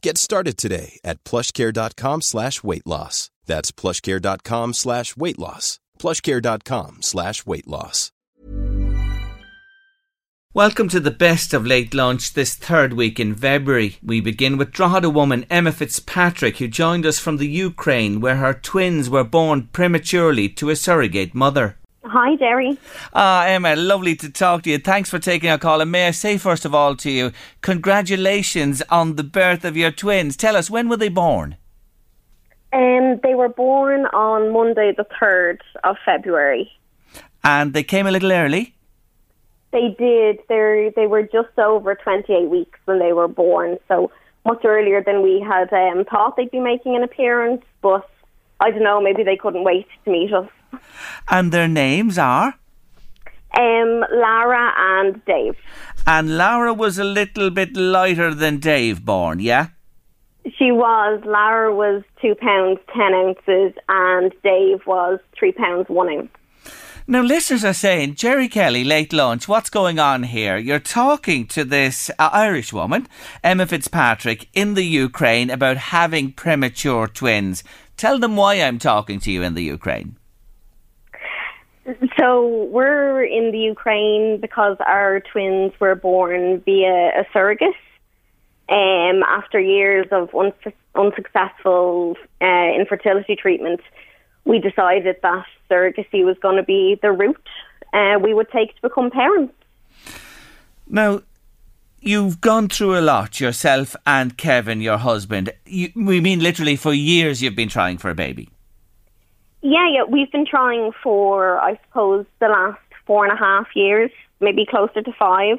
Get started today at plushcare.com slash weight loss. That's plushcare.com slash weight loss. plushcare.com slash weight loss. Welcome to the best of late lunch this third week in February. We begin with Drogheda woman Emma Fitzpatrick, who joined us from the Ukraine, where her twins were born prematurely to a surrogate mother. Hi, Jerry. Ah, Emma, lovely to talk to you. Thanks for taking our call. And may I say, first of all, to you, congratulations on the birth of your twins. Tell us, when were they born? Um, they were born on Monday, the 3rd of February. And they came a little early? They did. They they were just over 28 weeks when they were born, so much earlier than we had um, thought they'd be making an appearance. But I don't know, maybe they couldn't wait to meet us. And their names are? Um, Lara and Dave. And Lara was a little bit lighter than Dave born, yeah? She was. Lara was two pounds ten ounces, and Dave was three pounds one ounce. Now, listeners are saying, Jerry Kelly, late lunch, what's going on here? You're talking to this uh, Irish woman, Emma Fitzpatrick, in the Ukraine about having premature twins. Tell them why I'm talking to you in the Ukraine. So we're in the Ukraine because our twins were born via a surrogate. Um, after years of un- unsuccessful uh, infertility treatment, we decided that surrogacy was going to be the route uh, we would take to become parents. Now, you've gone through a lot yourself and Kevin, your husband. You, we mean literally for years you've been trying for a baby. Yeah, yeah, we've been trying for, I suppose, the last four and a half years, maybe closer to five.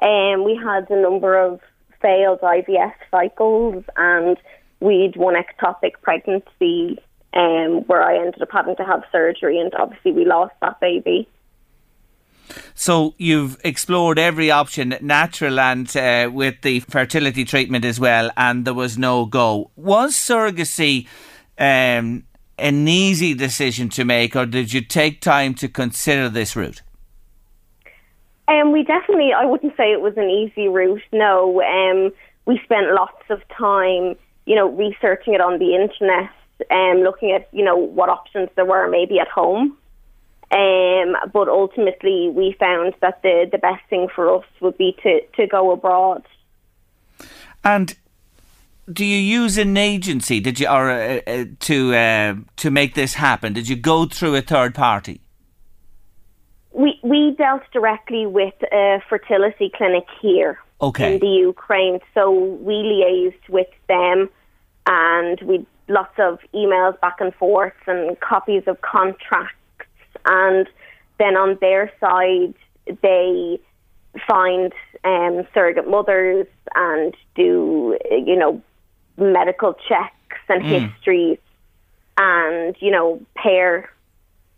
And um, we had a number of failed IVF cycles, and we'd one ectopic pregnancy um, where I ended up having to have surgery, and obviously we lost that baby. So you've explored every option, natural and uh, with the fertility treatment as well, and there was no go. Was surrogacy um, an easy decision to make, or did you take time to consider this route? Um, we definitely, I wouldn't say it was an easy route. No, um, we spent lots of time, you know, researching it on the internet, um, looking at, you know, what options there were maybe at home. Um, but ultimately, we found that the, the best thing for us would be to, to go abroad. And do you use an agency? Did you or uh, uh, to uh, to make this happen? Did you go through a third party? We we dealt directly with a fertility clinic here okay. in the Ukraine, so we liaised with them, and we lots of emails back and forth and copies of contracts, and then on their side they find um, surrogate mothers and do you know medical checks and mm. histories and, you know, pair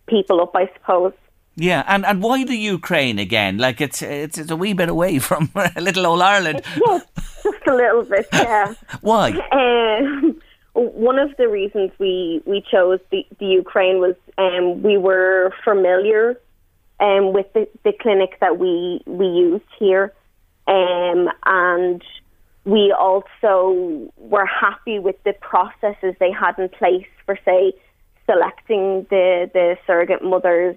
people up, I suppose. Yeah, and, and why the Ukraine again? Like it's it's it's a wee bit away from a little old Ireland. Yeah, just a little bit. Yeah. why? Um, one of the reasons we we chose the, the Ukraine was um, we were familiar um, with the, the clinic that we we used here, um, and we also were happy with the processes they had in place for, say, selecting the, the surrogate mothers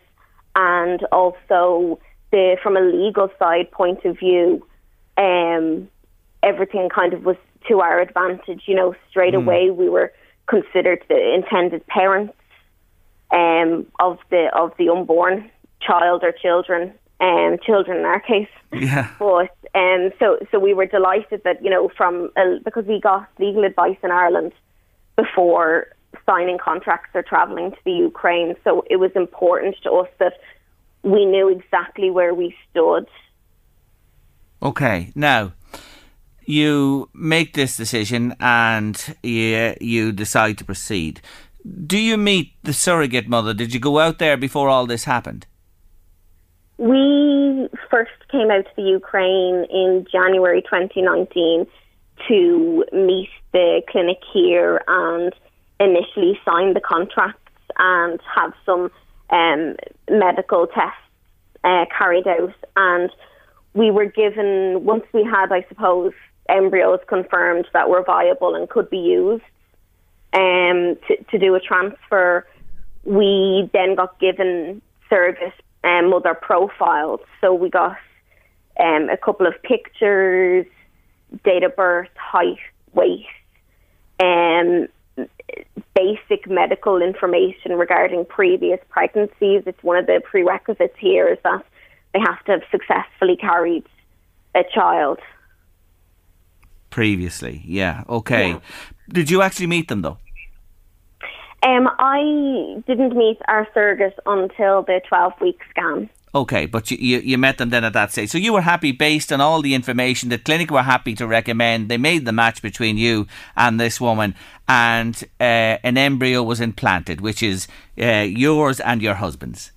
and also the from a legal side point of view, um, everything kind of was to our advantage. You know, straight mm. away we were considered the intended parents um, of the of the unborn child or children, um, children in our case. Yeah. But um, so so we were delighted that you know from uh, because we got legal advice in Ireland before signing contracts or travelling to the Ukraine. So it was important to us that we knew exactly where we stood. Okay. Now, you make this decision and you, you decide to proceed. Do you meet the surrogate mother? Did you go out there before all this happened? We first came out to the Ukraine in January 2019 to meet the clinic here and initially sign the contracts and have some um, medical tests uh, carried out. And we were given, once we had, I suppose, embryos confirmed that were viable and could be used um, to, to do a transfer, we then got given surrogate um, mother profiles. So we got um, a couple of pictures, date of birth, height, weight, um, basic medical information regarding previous pregnancies. It's one of the prerequisites here is that they have to have successfully carried a child. Previously, yeah. Okay. Yeah. Did you actually meet them though? Um, I didn't meet our surrogate until the 12 week scan. Okay, but you, you, you met them then at that stage. So you were happy based on all the information. The clinic were happy to recommend. They made the match between you and this woman, and uh, an embryo was implanted, which is uh, yours and your husband's.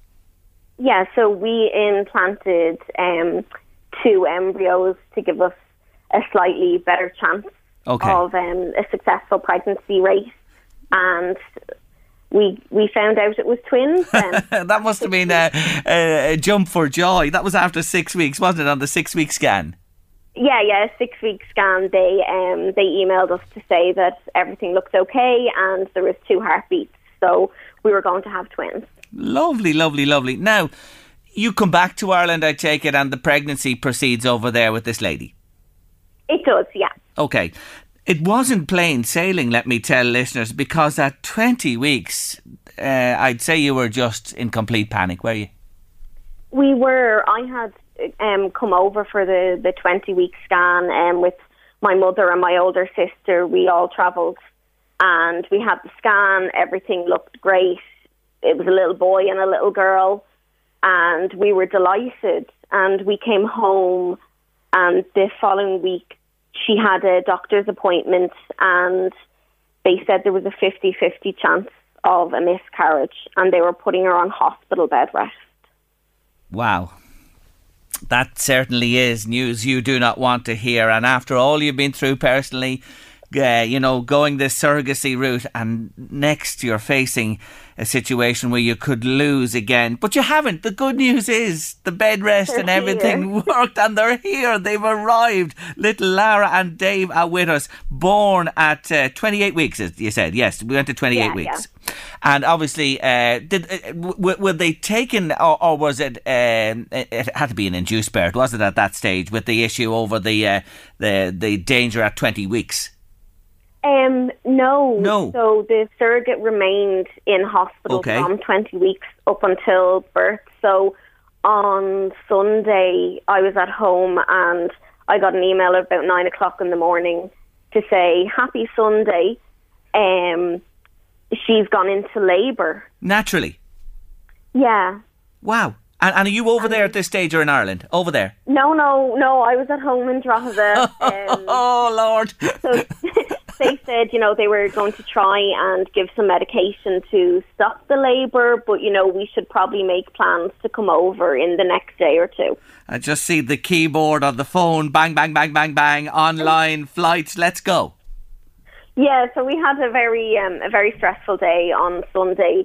Yeah, so we implanted um, two embryos to give us a slightly better chance Okay. of um, a successful pregnancy rate. And we we found out it was twins then. that must have been a, a, a jump for joy. That was after six weeks, wasn't it, on the six week scan? Yeah, yeah, six week scan. They um they emailed us to say that everything looked okay and there was two heartbeats, so we were going to have twins. Lovely, lovely, lovely. Now, you come back to Ireland, I take it, and the pregnancy proceeds over there with this lady. It does, yeah. Okay. It wasn't plain sailing, let me tell listeners, because at 20 weeks, uh, I'd say you were just in complete panic, were you? We were. I had um, come over for the the twenty week scan um, with my mother and my older sister. We all travelled, and we had the scan. Everything looked great. It was a little boy and a little girl, and we were delighted. And we came home, and the following week, she had a doctor's appointment, and they said there was a 50-50 chance of a miscarriage, and they were putting her on hospital bed rest. Wow. That certainly is news you do not want to hear. And after all you've been through personally, uh, you know, going this surrogacy route, and next you're facing a situation where you could lose again. But you haven't. The good news is the bed rest They're and everything here. worked, and they're here. They've arrived. Little Lara and Dave are with us, born at uh, 28 weeks, as you said. Yes, we went to 28 Yeah, weeks. And obviously, uh, did uh, w- were they taken, or, or was it? Um, it it had to be an induced birth, was it? At that stage, with the issue over the uh, the the danger at twenty weeks. Um, no. No. So the surrogate remained in hospital Okay. from 20 weeks up until birth. So on Sunday, I was at home and I got an email at about nine o'clock in the morning to say, Happy Sunday. Um, she's gone into labour. Naturally, Yeah. wow. And, and are you over there at this stage, or in Ireland? Over there? No, no, no. I was at home in Drogheda. Um, Oh Lord! So they said, you know, they were going to try and give some medication to stop the labour, but, you know, we should probably make plans to come over in the next day or two. I just see the keyboard on the phone. Bang, bang, bang, bang, bang. Online flights. Let's go. Yeah, so we had a very um, a very stressful day on Sunday.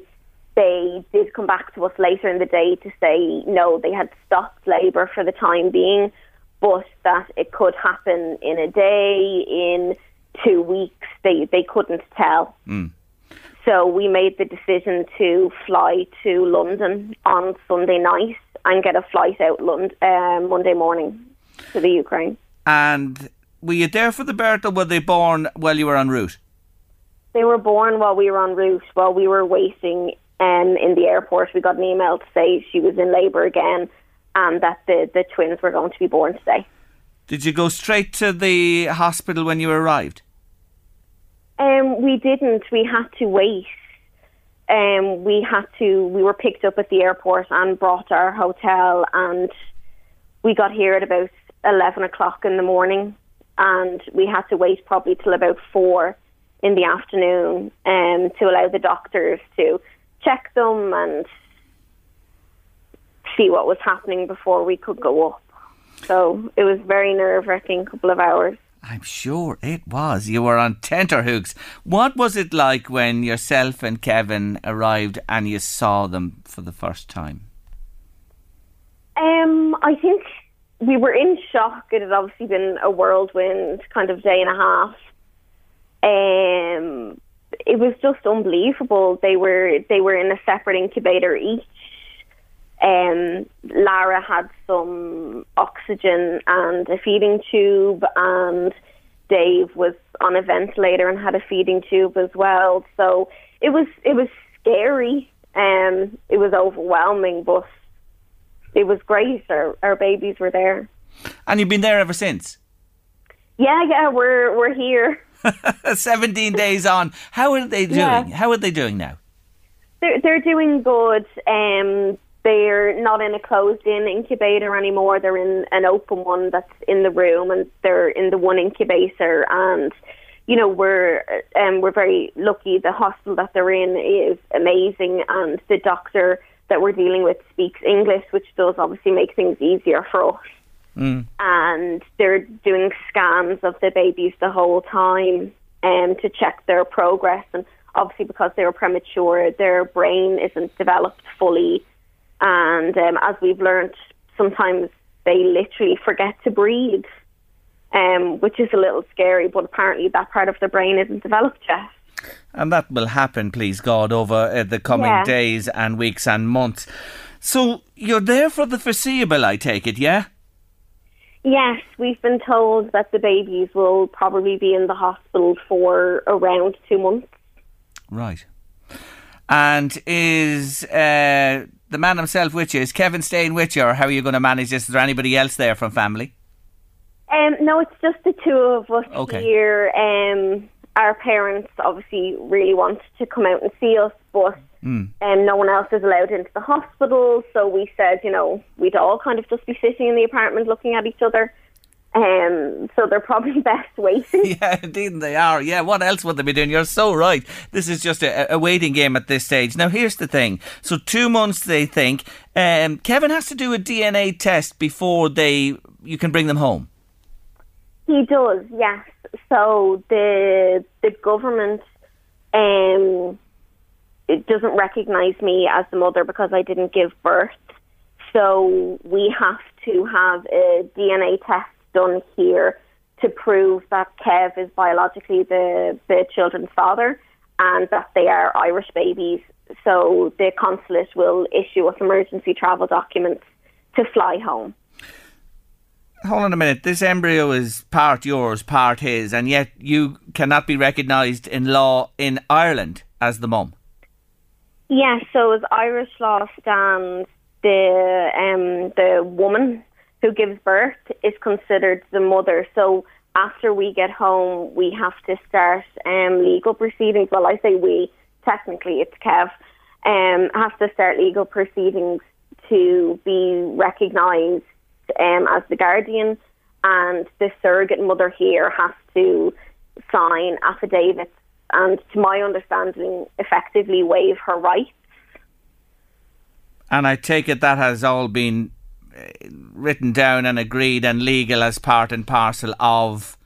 They did come back to us later in the day to say no, they had stopped labour for the time being, but that it could happen in a day, in two weeks. They they couldn't tell. So we made the decision to fly to London on Sunday night and get a flight out Lond- uh, Monday morning to the Ukraine. And were you there for the birth, or were they born while you were en route? They were born while we were en route, while we were waiting um, in the airport, we got an email to say she was in labour again and that the, the twins were going to be born today. Did you go straight to the hospital when you arrived? Um, we didn't. We had to wait. Um, we had to. We were picked up at the airport and brought to our hotel, and we got here at about eleven o'clock in the morning, and we had to wait probably till about four in the afternoon um, to allow the doctors to check them and see what was happening before we could go up. So it was very nerve wracking couple of hours. I'm sure it was. You were on tenterhooks. What was it like when yourself and Kevin arrived and you saw them for the first time? Um, I think we were in shock. It had obviously been a whirlwind kind of day and a half. Um, it was just unbelievable. They were they were in a separate incubator each. Um, Lara had some oxygen and a feeding tube, and Dave was on a ventilator and had a feeding tube as well. So it was it was scary. Um, it was overwhelming, but it was great. Our our babies were there. And you've been there ever since. Yeah, yeah, we're we're here. 17 days on. How are they doing? Yeah. How are they doing now? They're they're doing good. Um, they're not in a closed-in incubator anymore. They're in an open one that's in the room, and they're in the one incubator. And you know, we're um, we're very lucky. The hospital that they're in is amazing, and the doctor that we're dealing with speaks English, which does obviously make things easier for us. And they're doing scans of the babies the whole time um, to check their progress. And obviously, because they were premature, their brain isn't developed fully. And um, as we've learned, sometimes they literally forget to breathe, um, which is a little scary. But apparently, that part of the brain isn't developed yet. And that will happen, please God, over uh, the coming Yeah. days and weeks and months. So you're there for the foreseeable, I take it, yeah? Yes, we've been told that the babies will probably be in the hospital for around two months. Right. And is uh, the man himself with you? Is Kevin staying with you, or how are you going to manage this? Is there anybody else there from family? Um, no, it's just the two of us Okay. here. Um, our parents obviously really want to come out and see us, but um, no one else is allowed into the hospital. So we said, you know, we'd all kind of just be sitting in the apartment looking at each other. Um, so they're probably best waiting. Yeah, indeed they are. Yeah, what else would they be doing? You're so right. This is just a, a waiting game at this stage. Now, here's the thing. So, two months they think. Um, Kevin has to do a DNA test before they you can bring them home. He does, yes. So the the government um it doesn't recognise me as the mother because I didn't give birth. So we have to have a DNA test done here to prove that Kev is biologically the, the children's father and that they are Irish babies. So the consulate will issue us emergency travel documents to fly home. Hold on a minute. This embryo is part yours, part his, and yet you cannot be recognised in law in Ireland as the mum. Yes, so as Irish law stands, the um, the woman who gives birth is considered the mother. So after we get home, we have to start um, legal proceedings. Well, I say we. Technically, it's Kev. Um, have to start legal proceedings to be recognised um, as the guardian, and the surrogate mother here has to sign affidavits and, to my understanding, effectively waive her rights. And I take it that has all been written down and agreed and legal as part and parcel of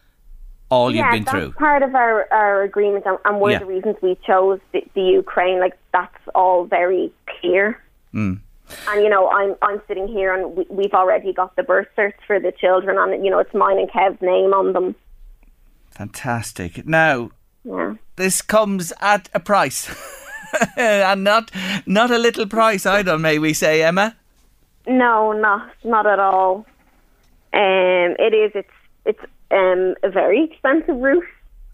all yeah, you've been that's through. part of our, our agreement, and, and one Yeah. of the reasons we chose the, the Ukraine. Like that's all very clear. Mm. And you know, I'm I'm sitting here, and we, we've already got the birth certs for the children, and you know, it's mine and Kev's name on them. Fantastic. Now, Yeah. this comes at a price. and not not a little price either, may we say, Emma? No, not not at all. Um, it is. It's it's um a very expensive route,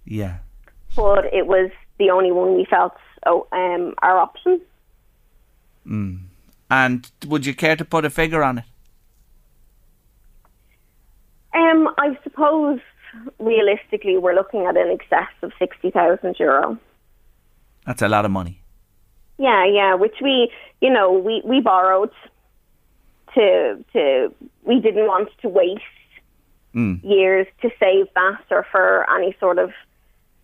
Yeah. but it was the only one we felt oh, um our option. Mm. And would you care to put a figure on it? Um, I suppose realistically, we're looking at an excess of sixty thousand euro. That's a lot of money. Yeah, yeah. Which we, you know, we we borrowed to to. We didn't want to waste Mm. years to save that or for any sort of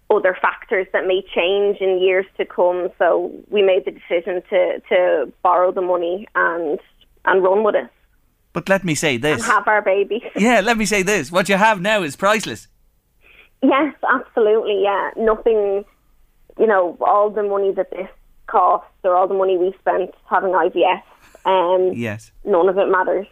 other factors that may change in years to come. So we made the decision to to borrow the money and and run with it But let me say and this. have our baby. Yeah, let me say this. What you have now is priceless. Yes, absolutely. Yeah, nothing. You know, all the money that this cost or all the money we spent having IVF, um, Yes. none of it matters.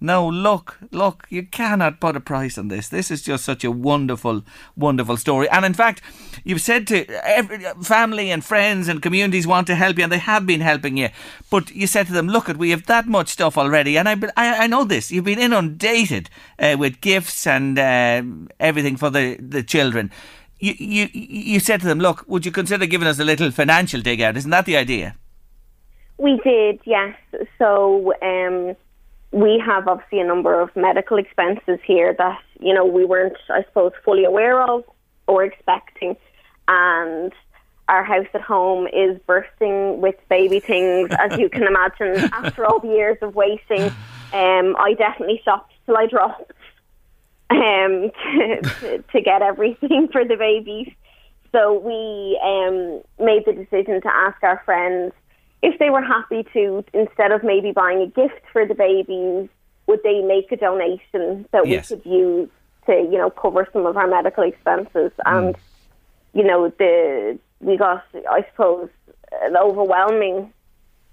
No, look, look, you cannot put a price on this. This is just such a wonderful, wonderful story. And in fact, you've said to every family and friends and communities want to help you, and they have been helping you. But you said to them, look, we have that much stuff already, and I, I, I know this. You've been inundated uh, with gifts and uh, everything for the, the children. You, you, you said to them, look, would you consider giving us a little financial dig out? Isn't that the idea? We did, yes. So um, we have obviously a number of medical expenses here that you know we weren't, I suppose, fully aware of or expecting, and our house at home is bursting with baby things, as you can imagine. After all the years of waiting, um, I definitely shopped till I dropped um, to, to, to get everything for the babies. So we um, made the decision to ask our friends if they were happy to, instead of maybe buying a gift for the babies, would they make a donation that Yes. we could use to, you know, cover some of our medical expenses? And, you know, the we got, I suppose, an overwhelming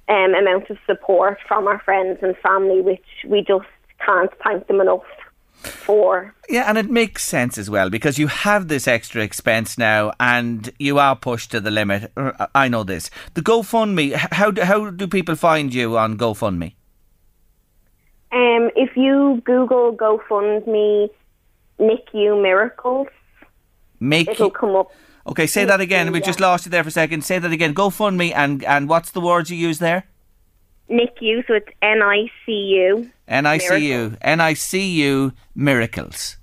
um, amount of support from our friends and family, which we just can't thank them enough for. Yeah, and it makes sense as well because you have this extra expense now, and you are pushed to the limit. Uh, I know this. The GoFundMe. How do, how do people find you on GoFundMe? Um, if you Google GoFundMe NICU miracles, Make it'll come up. okay. Say that again. We Yeah. just lost you there for a second. Say that again. GoFundMe and and what's the words you use there? NICU, so it's N I C U. N I C U N I C U miracles.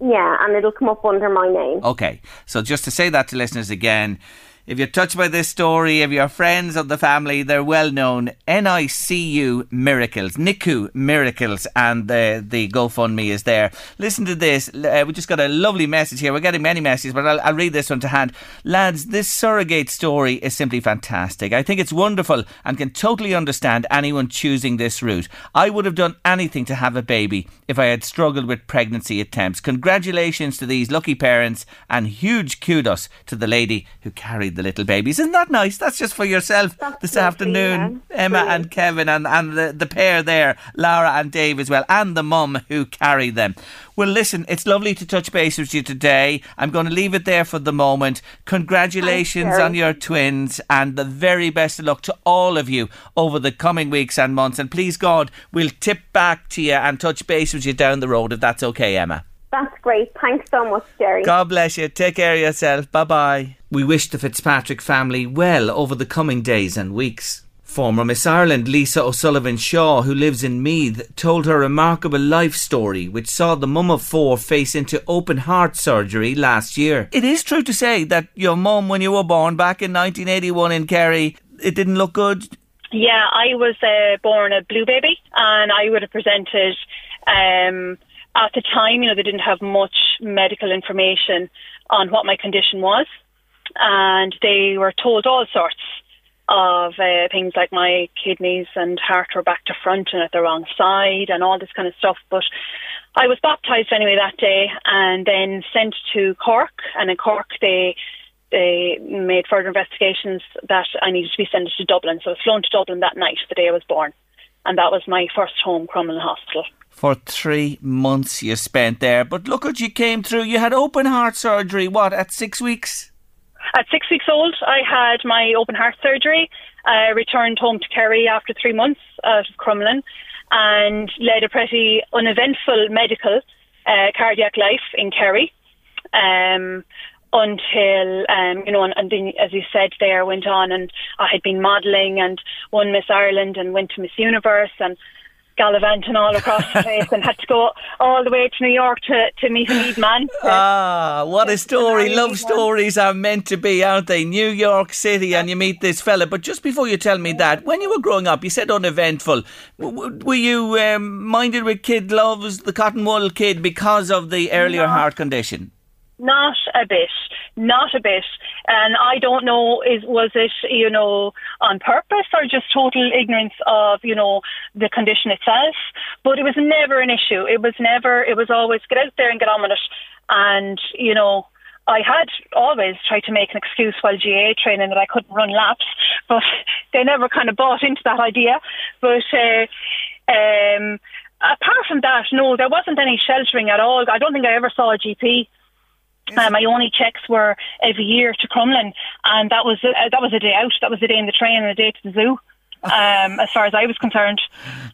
Yeah, and it'll come up under my name. Okay, so just to say that to listeners again, if you're touched by this story, if you're friends of the family, they're well known. NICU Miracles, NICU Miracles, and the, the GoFundMe is there. Listen to this. Uh, we just got a lovely message here. We're getting many messages, but I'll, I'll read this one to hand. Lads, this surrogate story is simply fantastic. I think it's wonderful and can totally understand anyone choosing this route. I would have done anything to have a baby if I had struggled with pregnancy attempts. Congratulations to these lucky parents and huge kudos to the lady who carried the little babies. Isn't that nice? That's just for yourself That's this lovely, afternoon. yeah. Emma Brilliant. and Kevin and, and the, the pair there, Lara and Dave as well, and the mum who carried them. Well, listen, it's lovely to touch base with you today. I'm going to leave it there for the moment. Congratulations on your twins and the very best of luck to all of you over the coming weeks and months. And please, God, we'll tip back to you and touch base with you down the road if that's okay, Emma. That's great. Thanks so much, Jerry. God bless you. Take care of yourself. Bye bye. We wish the Fitzpatrick family well over the coming days and weeks. Former Miss Ireland Lisa O'Sullivan Shaw, who lives in Meath, told her remarkable life story, which saw the mum of four face into open heart surgery last year. It is true to say that your mum, when you were born back in 1981 in Kerry, it didn't look good. Yeah, I was uh, born a blue baby, and I would have presented. Um, at the time, you know, they didn't have much medical information on what my condition was, and they were told all sorts of uh, things like my kidneys and heart were back to front and at the wrong side, and all this kind of stuff. But I was baptised anyway that day, and then sent to Cork, and in Cork they they made further investigations that I needed to be sent to Dublin. So I was flown to Dublin that night, the day I was born. And that was my first home, Crumlin Hospital. For three months you spent there. But look what you came through. You had open heart surgery, what, at six weeks? At six weeks old, I had my open heart surgery. I returned home to Kerry after three months out of Crumlin and led a pretty uneventful medical uh, cardiac life in Kerry. Um, until um, you know, and, and then as you said, there went on, and I had been modelling and won Miss Ireland and went to Miss Universe and gallivanting all across the place and had to go all the way to New York to, to meet a lead man. Ah, what a story. Love stories are meant to be, aren't they? New York City and you meet this fella. But just before you tell me that, when you were growing up, you said uneventful. were you um, minded with kid gloves, the cotton wool kid, because of the earlier no. heart condition? Not a bit, not a bit. And I don't know, is was it you know on purpose or just total ignorance of you know the condition itself? But it was never an issue. It was never. It was always get out there and get on with it. And you know, I had always tried to make an excuse while GAA training that I couldn't run laps, but they never kind of bought into that idea. But uh, um, apart from that, no, there wasn't any sheltering at all. I don't think I ever saw a GP. Uh, my only checks were every year to Crumlin, and that was uh, that was a day out. That was a day in the train and a day to the zoo, um, as far as I was concerned.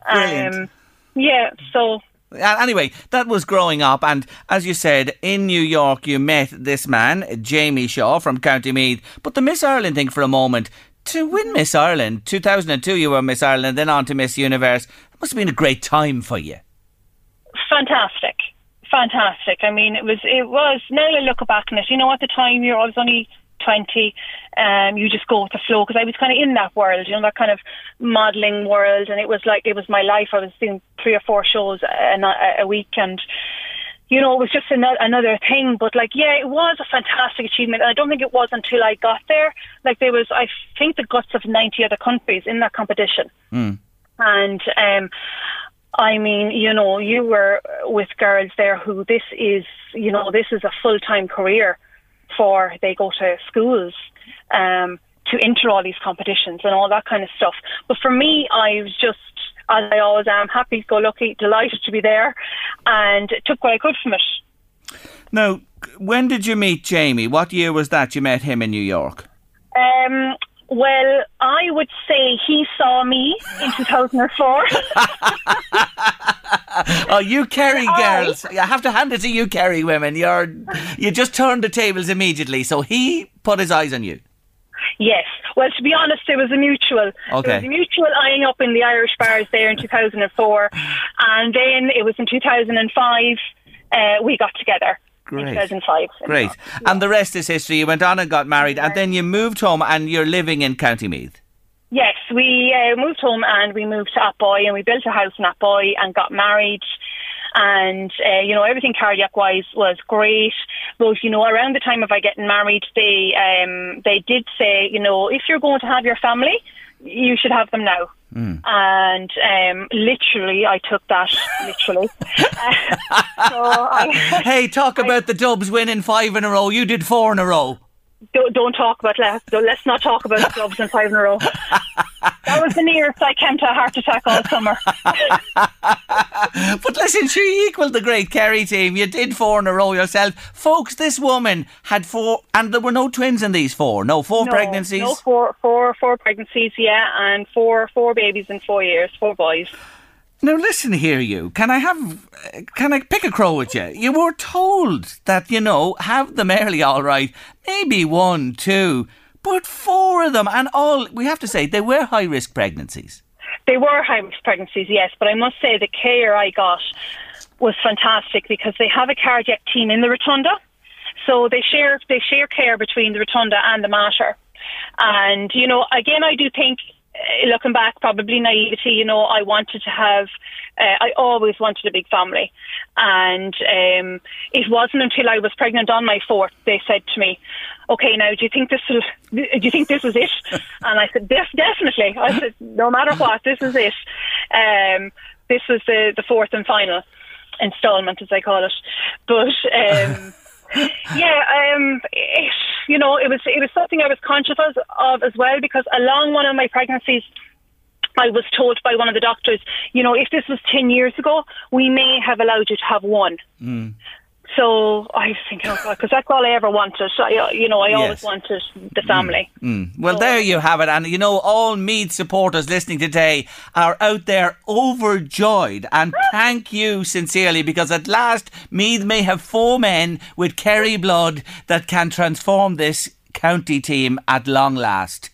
Um, yeah, so Anyway, that was growing up, and as you said, in New York, you met this man, Jamie Shaw from County Meath. But the Miss Ireland thing for a moment. To win Miss Ireland, 2002, you were Miss Ireland, then on to Miss Universe. It must have been a great time for you. Fantastic fantastic. I mean, it was it was. Now I look back on it, you know, at the time you I was only twenty. Um, you just go with the flow because I was kind of in that world, you know, that kind of modelling world, and it was like it was my life. I was doing three or four shows a, a, a week, and you know, it was just another, another thing. But like, yeah, it was a fantastic achievement. And I don't think it was until I got there. Like, there was, I think, the guts of 90 other countries in that competition. Mm. And um, I mean, you know, you were with girls there who this is, you know, this is a full time career for they go to schools um, to enter all these competitions and all that kind of stuff. But for me, I was just, as I always am, happy, go lucky, delighted to be there, and took what I could from it. Now, when did you meet Jamie? What year was that you met him in New York? Um, well, I would say he saw me in 2004. oh, you Kerry girls. I have to hand it to you Kerry women. You're you just turned the tables immediately. So he put his eyes on you. Yes. Well, to be honest, it was a mutual. Okay. It was a mutual eyeing up in the Irish bars there in 2004. And then it was in 2005 uh, we got together. Great. 2005. Great. And the rest is history. You went on and got married, and then you moved home and you're living in County Meath. Yes, we uh, moved home and we moved to Athboy and we built a house in Athboy and got married. And, uh, you know, everything cardiac wise was great. But, you know, around the time of I getting married, they, um, they did say, you know, if you're going to have your family, you should have them now. Mm. And um, literally, I took that literally. so I, hey, talk I, about the Dubs winning five in a row. You did four in a row don't, don't talk about let's let's not talk about clubs in five in a row. that was the nearest I came to a heart attack all summer. but listen, she equalled the great Kerry team. You did four in a row yourself, folks. This woman had four, and there were no twins in these four. No four no, pregnancies. No four, four, four pregnancies. Yeah, and four, four babies in four years. Four boys. Now listen here, you. Can I have? Can I pick a crow with you? You were told that you know have them early, all right. Maybe one, two, but four of them, and all. We have to say they were high risk pregnancies. They were high risk pregnancies, yes. But I must say the care I got was fantastic because they have a cardiac team in the rotunda, so they share they share care between the rotunda and the mater. And you know, again, I do think looking back, probably naivety. You know, I wanted to have, uh, I always wanted a big family, and um, it wasn't until I was pregnant on my fourth they said to me, "Okay, now do you think this will, do you think this was it?" and I said, "Yes, definitely." I said, "No matter what, this is it." Um, this was the the fourth and final installment, as I call it, but. Um, yeah, um, it, you know, it was it was something I was conscious of, of as well because along one of my pregnancies. I was told by one of the doctors, you know, if this was 10 years ago, we may have allowed you to have one. Mm. So I was thinking, oh God, because that's all I ever wanted. I, you know, I Yes. always wanted the family. Mm, mm. Well, there you have it. And you know, all Meath supporters listening today are out there overjoyed. And thank you sincerely because at last Meath may have four men with Kerry blood that can transform this county team at long last.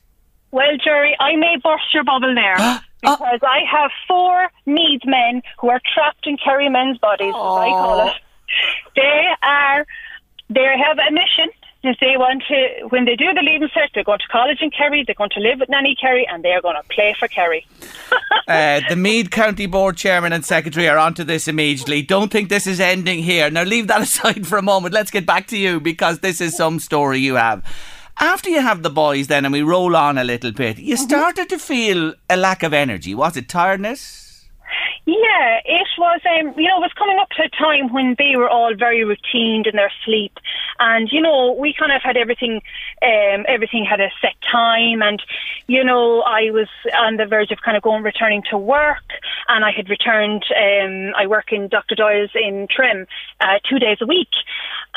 Well, Jerry, I may burst your bubble there ah, ah. because I have four Meath men who are trapped in Kerry men's bodies, as I call it. They are, they have a mission. Is they want to, when they do the leaving cert, they're going to college in Kerry, they're going to live with Nanny Kerry, and they're going to play for Kerry. Uh, the Meath County Board Chairman and Secretary are onto this immediately. Don't think this is ending here. Now, leave that aside for a moment. Let's get back to you because this is some story you have. After you have the boys, then, and we roll on a little bit, you started to feel a lack of energy. Was it tiredness? Yeah, it was. Um, you know, it was coming up to a time when they were all very routined in their sleep, and you know, we kind of had everything. Um, everything had a set time, and you know, I was on the verge of kind of going returning to work, and I had returned. Um, I work in Dr. Doyle's in Trim, uh, two days a week,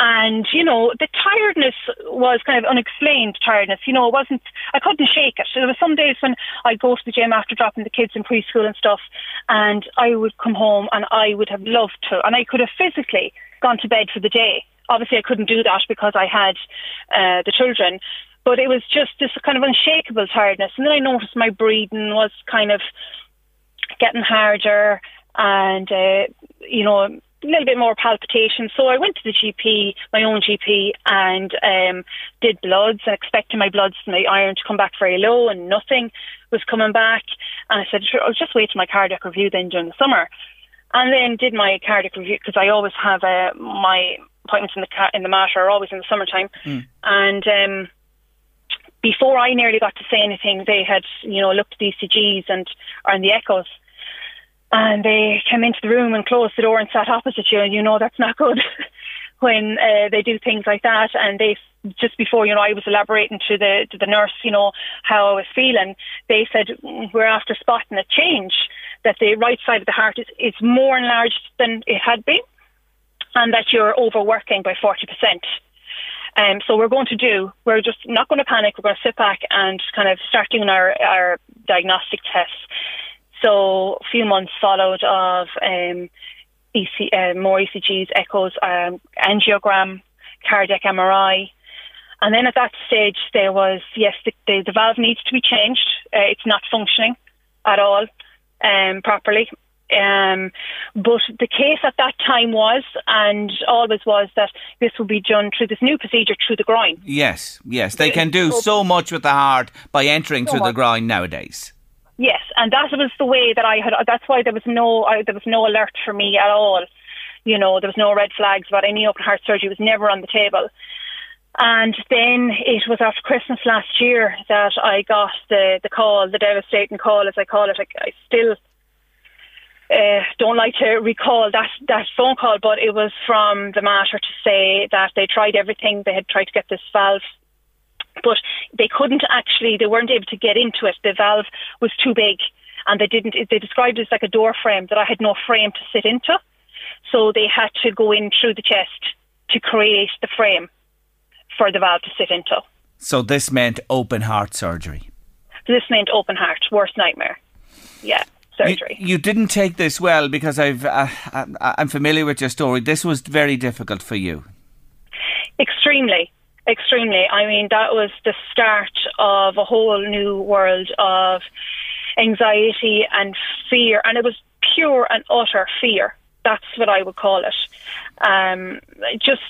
and you know, the tiredness was kind of unexplained tiredness. You know, it wasn't. I couldn't shake it. There were some days when I'd go to the gym after dropping the kids in preschool and stuff, and I would come home and I would have loved to, and I could have physically gone to bed for the day. Obviously, I couldn't do that because I had uh, the children, but it was just this kind of unshakable tiredness. And then I noticed my breathing was kind of getting harder, and uh, you know, a little bit more palpitation. So I went to the GP, my own GP, and um, did bloods, and expecting my bloods, my iron to come back very low, and nothing was coming back. And I said, sure, I'll just wait till my cardiac review then during the summer. And then did my cardiac review because I always have uh, my appointments in the ca- in the Mater are always in the summertime. And um, before I nearly got to say anything, they had you know looked at the ECGs and or in the echoes, and they came into the room and closed the door and sat opposite you, and you know that's not good when uh, they do things like that. And they just before you know I was elaborating to the to the nurse, you know how I was feeling. They said "Mm, we're after spotting a change that the right side of the heart is is more enlarged than it had been, and that you're overworking by forty percent. Um, so we're going to do, we're just not going to panic. We're going to sit back and kind of start doing our, our diagnostic tests. So a few months followed of um, EC, uh, more ECGs, echoes, um, angiogram, cardiac MRI. And then at that stage, there was, yes, the, the, the valve needs to be changed. Uh, it's not functioning at all um, properly. Um, but the case at that time was, and always was, that this would be done through this new procedure through the groin. Yes, yes. They can do so much with the heart by entering So through the groin nowadays. Yes, and that was the way that I had. That's why there was no, I, there was no alert for me at all. You know, there was no red flags about any open heart surgery. It was never on the table. And then it was after Christmas last year that I got the the call, the devastating call, as I call it. I, I still uh, don't like to recall that that phone call, but it was from the Mater to say that they tried everything. They had tried to get this valve but they couldn't actually they weren't able to get into it. The valve was too big and they didn't they described it as like a door frame that i had no frame to sit into. So they had to go in through the chest to create the frame for the valve to sit into. So this meant open heart surgery. this meant open heart. Worst nightmare. Yeah You, surgery. you didn't take this well because I've uh, I'm familiar with your story. This was very difficult for you. Extremely, extremely. I mean, that was the start of a whole new world of anxiety and fear, and it was pure and utter fear. That's what I would call it. Um, just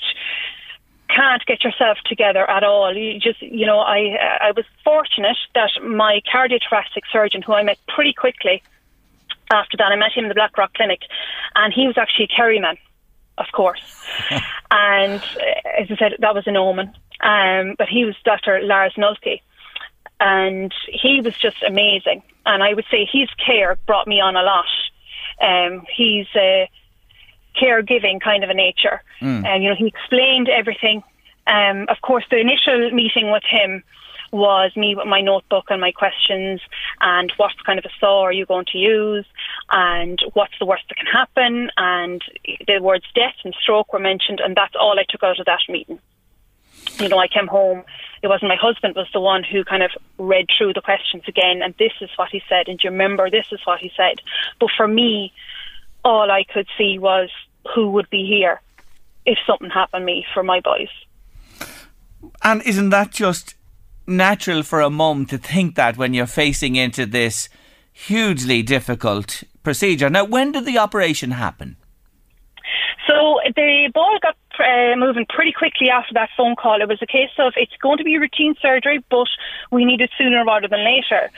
can't get yourself together at all. You just, you know, I I was fortunate that my cardiothoracic surgeon, who I met pretty quickly after that, I met him in the Blackrock Clinic, and he was actually a Kerryman, of course. and uh, as I said, that was an omen. Um, but he was Dr. Lars Nölke, and he was just amazing. And I would say his care brought me on a lot. Um, he's a caregiving kind of a nature, and you know he explained everything. Um, of course, the initial meeting with him was me with my notebook and my questions and what kind of a saw are you going to use and what's the worst that can happen, and the words death and stroke were mentioned, and that's all I took out of that meeting. You know, I came home. It wasn't my husband was the one who kind of read through the questions again, and this is what he said, and do you remember this is what he said. But for me, all I could see was who would be here if something happened to me for my boys. And isn't that just natural for a mum to think that when you're facing into this hugely difficult procedure? Now, when did the operation happen? So the ball got uh, moving pretty quickly after that phone call. It was a case of it's going to be routine surgery, but we need it sooner rather than later.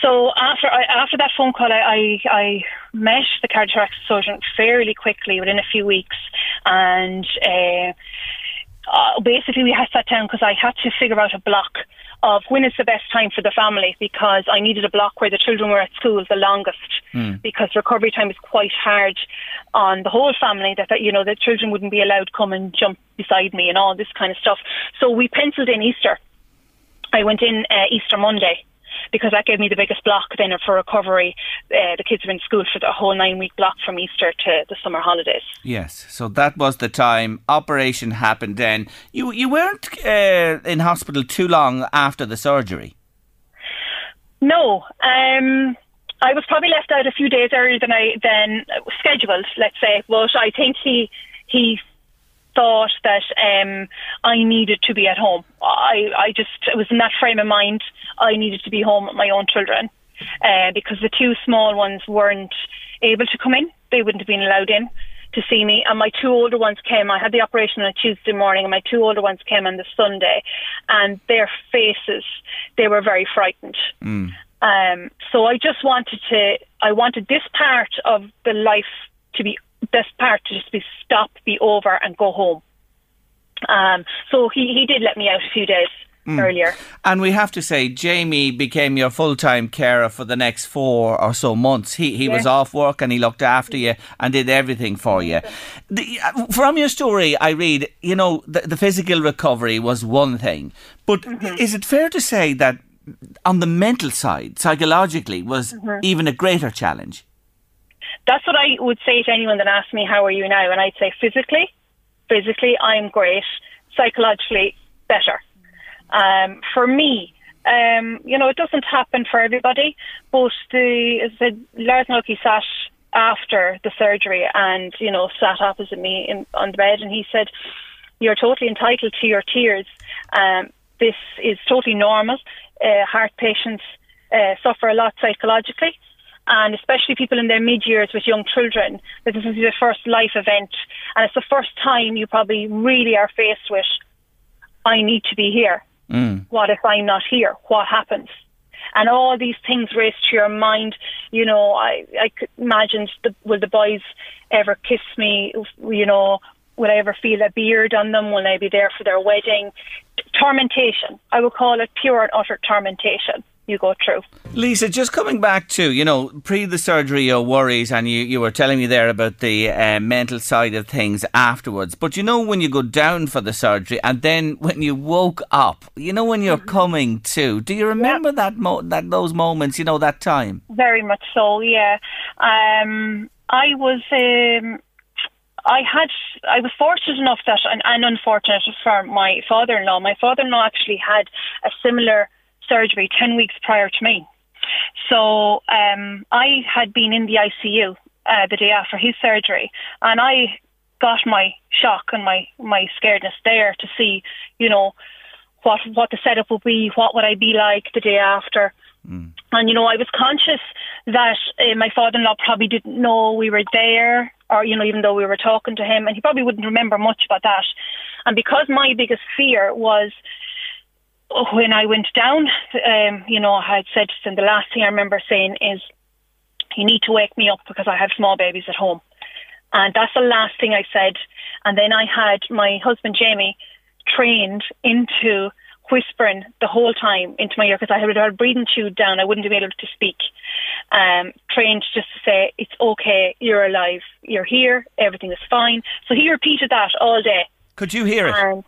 So after I, after that phone call, I, I, I met the cardiothoracic surgeon fairly quickly, within a few weeks, and uh, uh, basically we had sat down because I had to figure out a block of when is the best time for the family because I needed a block where the children were at school the longest mm. because recovery time is quite hard on the whole family that, that you know the children wouldn't be allowed to come and jump beside me and all this kind of stuff. So we penciled in Easter. I went in uh, Easter Monday because that gave me the biggest block then for recovery. Uh, the kids were in school for the whole nine week block from Easter to the summer holidays. Yes, so that was the time operation happened. Then you you weren't uh, in hospital too long after the surgery. No. Um, I was probably left out a few days earlier than I than scheduled, let's say. But I think he he thought that um, I needed to be at home. I, I just it was in that frame of mind. I needed to be home with my own children uh, because the two small ones weren't able to come in. They wouldn't have been allowed in to see me. And my two older ones came. I had the operation on a Tuesday morning, and my two older ones came on the Sunday, and their faces they were very frightened. Mm. Um, so I just wanted to. I wanted this part of the life to be this part to just be stop, be over, and go home. Um, so he, he did let me out a few days mm. earlier. And we have to say, Jamie became your full time carer for the next four or so months. He he yeah. was off work and he looked after you and did everything for you. The, uh, from your story, I read, you know, the, the physical recovery was one thing, but mm-hmm. is it fair to say that on the mental side, psychologically, was mm-hmm. even a greater challenge? That's what I would say to anyone that asks me, How are you now? And I'd say, Physically, physically, I'm great. Psychologically, better. Um, for me, um, you know, it doesn't happen for everybody, but the, as I said, Lars sat after the surgery and, you know, sat opposite me in, on the bed and he said, You're totally entitled to your tears. Um, this is totally normal. Uh, heart patients uh, suffer a lot psychologically and especially people in their mid years with young children, that this is their first life event, and it's the first time you probably really are faced with, I need to be here. Mm. What if I'm not here? What happens? And all these things race to your mind. You know, I I could imagine the, will the boys ever kiss me? You know, will I ever feel a beard on them? Will I be there for their wedding? Tormentation. I would call it pure and utter tormentation you go through. Lisa, just coming back to, you know, pre the surgery, your worries, and you, you were telling me there about the uh, mental side of things afterwards. But you know, when you go down for the surgery and then when you woke up, you know, when you're mm-hmm. coming to, do you remember that, mo- that those moments, you know, that time? Very much so, yeah. Um, I was. Um, I had, I was fortunate enough that, and, and unfortunate for my father-in-law. My father-in-law actually had a similar surgery 10 weeks prior to me. So um, I had been in the ICU uh, the day after his surgery, and I got my shock and my, my scaredness there to see, you know, what what the setup would be, what would I be like the day after. Mm. And you know, I was conscious that uh, my father-in-law probably didn't know we were there, or you know, even though we were talking to him, and he probably wouldn't remember much about that. And because my biggest fear was when I went down, um, you know, I had said, and the last thing I remember saying is, you need to wake me up because I have small babies at home. And that's the last thing I said. And then I had my husband, Jamie, trained into whispering the whole time into my ear because I had a breathing tube down. I wouldn't be able to speak. Um, trained just to say, it's okay, you're alive, you're here, everything is fine. So he repeated that all day. Could you hear it? And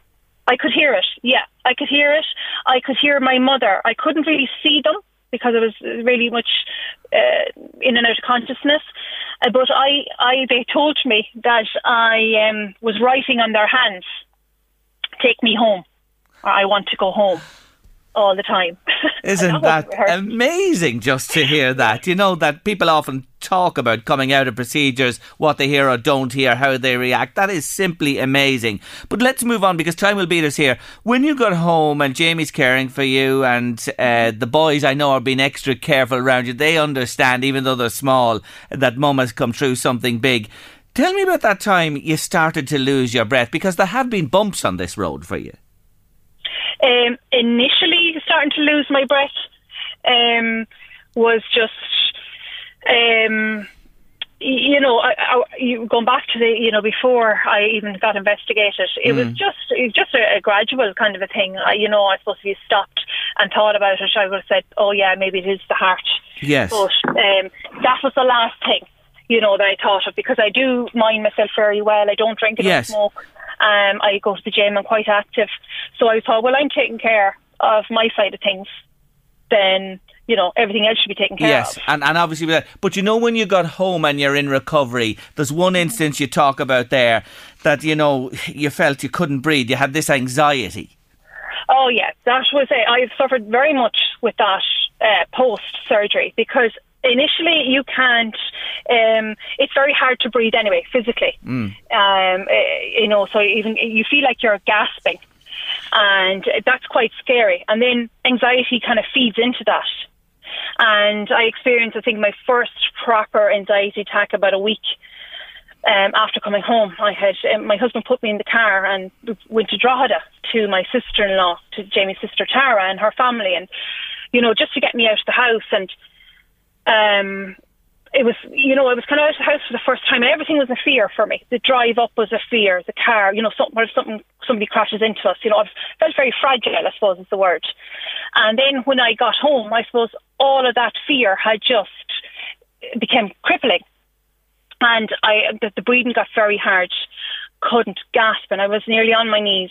I could hear it. Yeah, I could hear it. I could hear my mother. I couldn't really see them because I was really much uh, in and out of consciousness. Uh, but I, I, they told me that I um, was writing on their hands, "Take me home," or "I want to go home." all the time. Isn't that amazing just to hear that? You know, that people often talk about coming out of procedures, what they hear or don't hear, how they react. That is simply amazing. But let's move on because time will beat us here. When you got home and Jamie's caring for you and uh, the boys I know are being extra careful around you, they understand, even though they're small, that mum has come through something big. Tell me about that time you started to lose your breath because there have been bumps on this road for you. Um, initially, starting to lose my breath um, was just, um, you know, I, I, you, going back to the, you know, before I even got investigated, it mm. was just, it was just a, a, gradual kind of a thing. I, you know, I suppose if you stopped and thought about it, I would have said, oh yeah, maybe it is the heart. Yes. But um, that was the last thing you know, that I thought of because I do mind myself very well. I don't drink, don't yes. smoke. Um, I go to the gym. I'm quite active. So I thought, well, I'm taking care of my side of things. Then you know everything else should be taken care yes, of. Yes, and, and obviously that. But you know when you got home and you're in recovery, there's one instance you talk about there that you know you felt you couldn't breathe. You had this anxiety. Oh yeah, that was it. I suffered very much with that uh, post surgery because initially you can't um, it's very hard to breathe anyway physically mm. um, eh, you know so even you feel like you're gasping and that's quite scary and then anxiety kind of feeds into that and I experienced I think my first proper anxiety attack about a week um, after coming home, I had um, my husband put me in the car and went to Drogheda to my sister-in-law, to Jamie's sister Tara and her family, and you know just to get me out of the house. And um, it was, you know, I was kind of out of the house for the first time. Everything was a fear for me. The drive up was a fear. The car, you know, something, something, somebody crashes into us, you know, I felt very fragile, I suppose is the word. And then when I got home, I suppose all of that fear had just became crippling. And I, the, the breathing got very hard, couldn't gasp, and I was nearly on my knees.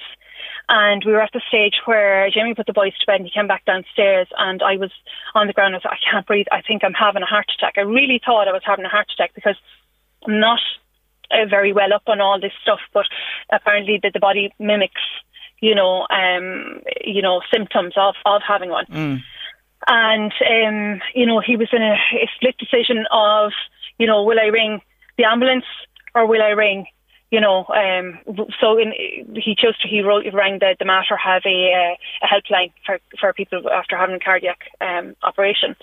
And we were at the stage where Jamie put the boys to bed and he came back downstairs and I was on the ground. I was I can't breathe. I think I'm having a heart attack. I really thought I was having a heart attack because I'm not uh, very well up on all this stuff, but apparently that the body mimics, you know, um, you know, symptoms of, of having one. Mm. And, um, you know, he was in a, a split decision of, you know, will I ring the ambulance or will I ring you know, um, so in, he chose to, he wrote, rang the, the Mater have a, uh, a helpline for, for people after having a cardiac um, operation.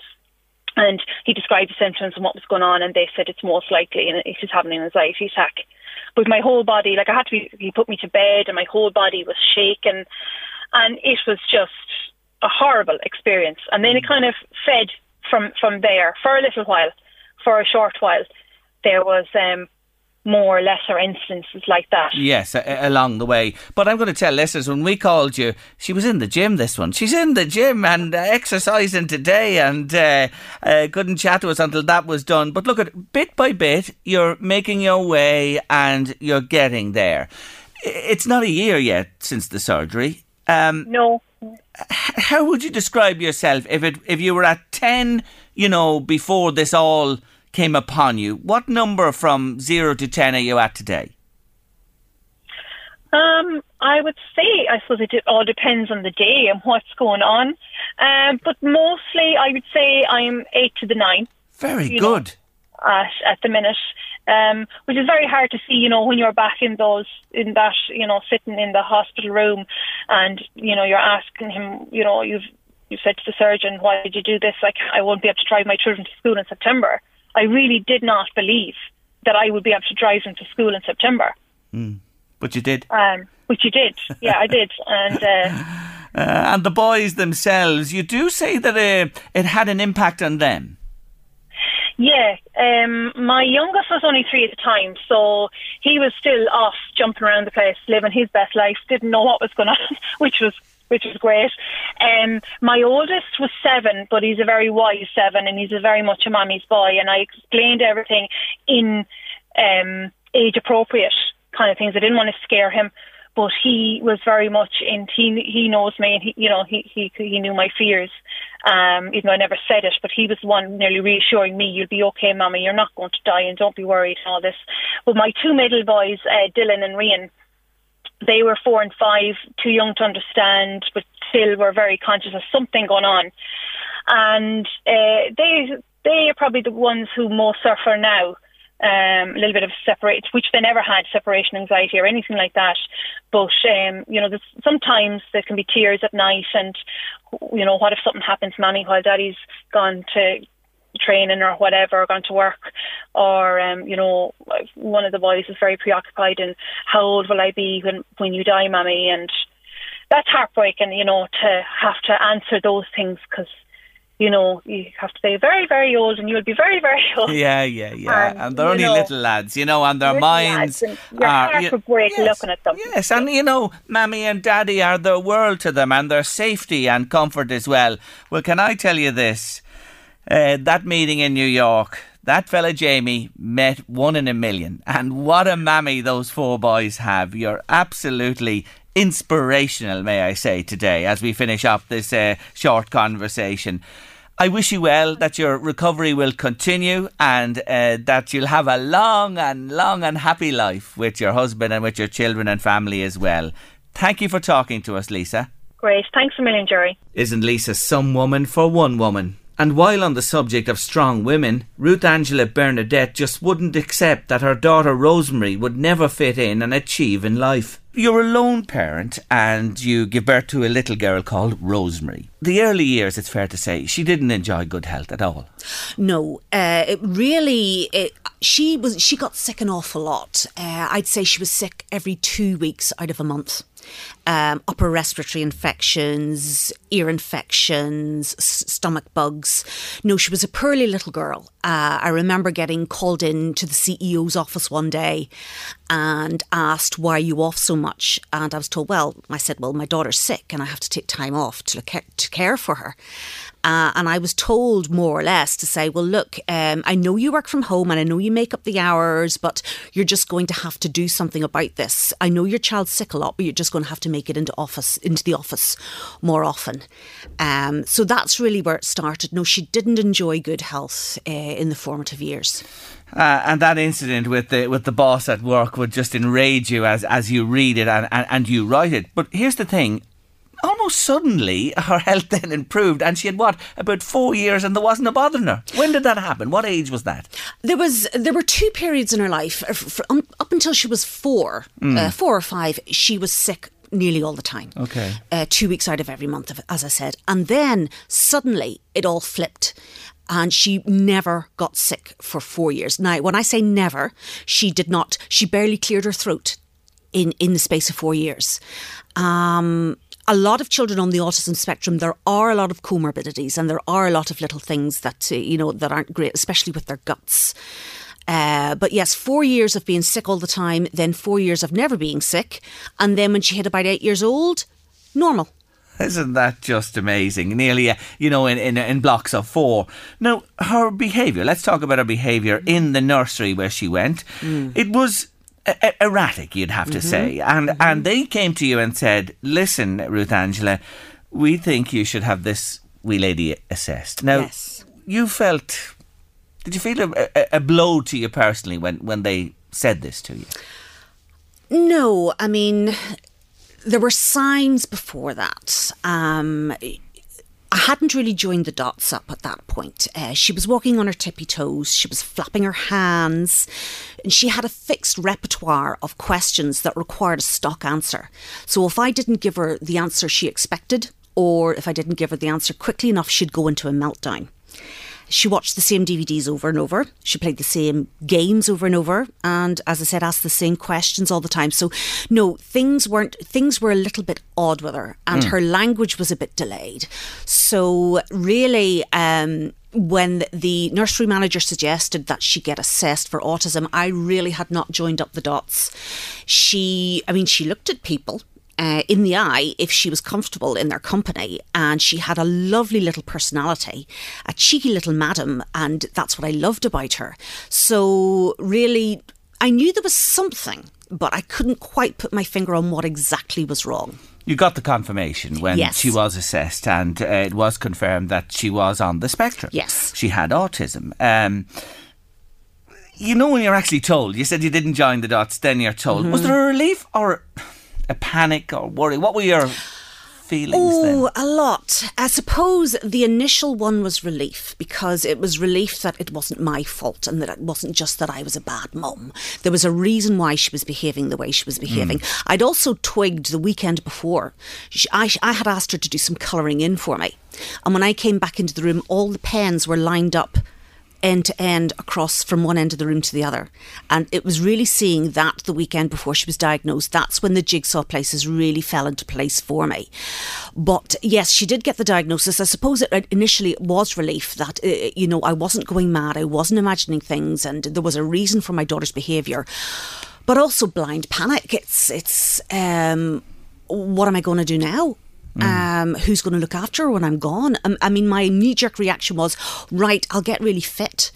And he described the symptoms and what was going on, and they said it's most likely and he's having an anxiety attack. But my whole body, like I had to be, he put me to bed, and my whole body was shaking, and it was just a horrible experience. And then it kind of fed from from there for a little while, for a short while. There was um, more or lesser instances like that. Yes, a- along the way. But I'm going to tell listeners when we called you, she was in the gym. This one, she's in the gym and uh, exercising today, and uh, uh, couldn't chat to us until that was done. But look at bit by bit, you're making your way and you're getting there. It's not a year yet since the surgery. Um, no. How would you describe yourself if it if you were at ten, you know, before this all came upon you, what number from zero to ten are you at today? Um, I would say, I suppose it all depends on the day and what's going on. Um, but mostly, I would say I'm eight to the nine. Very good. Know, at, at the minute, um, which is very hard to see, you know, when you're back in those, in that, you know, sitting in the hospital room, and you know, you're asking him, you know, you've you said to the surgeon, why did you do this? Like, I won't be able to drive my children to school in September. I really did not believe that I would be able to drive them to school in September. Mm. But you did. Um, which you did. Yeah, I did. And uh, uh, and the boys themselves, you do say that uh, it had an impact on them. Yeah, um, my youngest was only three at the time, so he was still off jumping around the place, living his best life. Didn't know what was going on, which was which was great. Um, my oldest was seven, but he's a very wise seven, and he's a very much a mommy's boy. And I explained everything in um, age appropriate kind of things. I didn't want to scare him, but he was very much in. He he knows me, and he you know he he he knew my fears, Um, even though I never said it, but he was the one nearly reassuring me, "You'll be okay, Mummy. You're not going to die, and don't be worried." And all this. But my two middle boys, uh, Dylan and Rian, they were four and five, too young to understand, but still were very conscious of something going on. And uh, they they are probably the ones who most suffer now. Um, a little bit of separate, which they never had separation anxiety or anything like that. But um, you know, sometimes there can be tears at night, and you know, what if something happens, mommy, while daddy's gone to training or whatever, or gone to work, or um, you know, one of the boys is very preoccupied in how old will I be when when you die, mommy, and that's heartbreaking, you know, to have to answer those things because you know, you have to say very, very old and you'll be very, very old. Yeah, yeah, yeah. And, and they're only know, little lads, you know, and their minds and your are. Heart you, break yes, looking at them. Yes, and you know, Mammy and Daddy are the world to them and their safety and comfort as well. Well, can I tell you this? Uh, that meeting in New York, that fella Jamie met one in a million. And what a mammy those four boys have. You're absolutely inspirational, may I say, today as we finish up this uh, short conversation. I wish you well, that your recovery will continue and uh, that you'll have a long and long and happy life with your husband and with your children and family as well. Thank you for talking to us, Lisa. Great. Thanks a million, Jerry. Isn't Lisa some woman for one woman? And while on the subject of strong women, Ruth Angela Bernadette just wouldn't accept that her daughter Rosemary would never fit in and achieve in life. You're a lone parent and you give birth to a little girl called Rosemary. The early years, it's fair to say, she didn't enjoy good health at all. No, uh, it really, it, she was. She got sick an awful lot. Uh, I'd say she was sick every two weeks out of a month um, upper respiratory infections, ear infections, s- stomach bugs. No, she was a pearly little girl. Uh, I remember getting called in to the CEO's office one day and asked, Why are you off so much? And I was told, Well, I said, Well, my daughter's sick and I have to take time off to, look, to care for her. Uh, and I was told more or less to say, well, look, um, I know you work from home and I know you make up the hours, but you're just going to have to do something about this. I know your child's sick a lot, but you're just going to have to make it into office, into the office more often. Um, so that's really where it started. No, she didn't enjoy good health uh, in the formative years. Uh, and that incident with the with the boss at work would just enrage you as as you read it and, and, and you write it. But here's the thing: almost suddenly her health then improved and she had what about four years and there wasn't a bothering her when did that happen what age was that there was there were two periods in her life um, up until she was four mm. uh, four or five she was sick nearly all the time. Okay. Uh, two weeks out of every month, as I said. And then suddenly it all flipped. And she never got sick for four years. Now, when I say never, she did not, she barely cleared her throat in, in the space of four years. Um, a lot of children on the autism spectrum, there are a lot of comorbidities and there are a lot of little things that, uh, you know, that aren't great, especially with their guts. Uh, but yes, four years of being sick all the time, then four years of never being sick. And then when she hit about eight years old, normal. Isn't that just amazing? Nearly, uh, you know, in, in, in blocks of four. Now, her behaviour, let's talk about her behaviour in the nursery where she went. Mm. It was erratic, you'd have to mm-hmm. say. And mm-hmm. and they came to you and said, "Listen, Ruth Angela, we think you should have this wee lady assessed." Now, yes. you felt. Did you feel a, a, a blow to you personally when when they said this to you? No, I mean, there were signs before that. Um, I hadn't really joined the dots up at that point. Uh, she was walking on her tippy toes, she was flapping her hands, and she had a fixed repertoire of questions that required a stock answer. So if I didn't give her the answer she expected, or if I didn't give her the answer quickly enough, she'd go into a meltdown. She watched the same DVDs over and over. She played the same games over and over, and as I said, asked the same questions all the time. So, no, things weren't. Things were a little bit odd with her, and mm. her language was a bit delayed. So, really, um, when the nursery manager suggested that she get assessed for autism, I really had not joined up the dots. She, I mean, she looked at people uh, in the eye if she was comfortable in their company. And she had a lovely little personality, a cheeky little madam, and that's what I loved about her. So, really, I knew there was something, but I couldn't quite put my finger on what exactly was wrong. you got the confirmation when Yes. she was assessed, and uh, it was confirmed that she was on the spectrum. Yes. she had autism. Um, you know when you're actually told. You said you didn't join the dots. Then you're told. Mm-hmm. Was there a relief or a panic or worry? What were your feelings Oh, then? a lot. I suppose the initial one was relief because it was relief that it wasn't my fault and that it wasn't just that I was a bad mum. There was a reason why she was behaving the way she was behaving. Hmm. I'd also twigged the weekend before. She, I, I had asked her to do some colouring in for me. And when I came back into the room, all the pens were lined up end to end across from one end of the room to the other. And it was really seeing that the weekend before she was diagnosed. That's when the jigsaw places really fell into place for me. But yes, she did get the diagnosis. I suppose it initially it was relief that, uh, you know, I wasn't going mad, I wasn't imagining things, and there was a reason for my daughter's behaviour. But also blind panic. It's, it's, um, what am I going to do now? Um, who's going to look after her when I'm gone? Um, I mean, my knee jerk reaction was, right, I'll get really fit.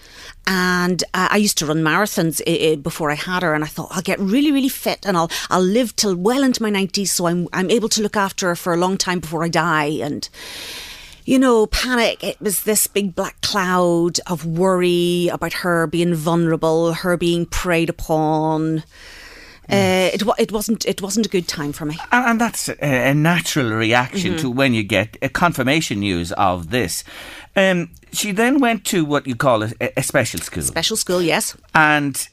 And uh, I used to run marathons before I had her, and I thought I'll get really, really fit, and I'll I'll live till well into my nineties, so I'm I'm able to look after her for a long time before I die. And you know, panic. It was this big black cloud of worry about her being vulnerable, her being preyed upon. Uh, it it wasn't it wasn't a good time for me. And, and that's a, a natural reaction Mm-hmm. to when you get a confirmation news of this. Um, she then went to what you call a, a special school. Special school, yes. and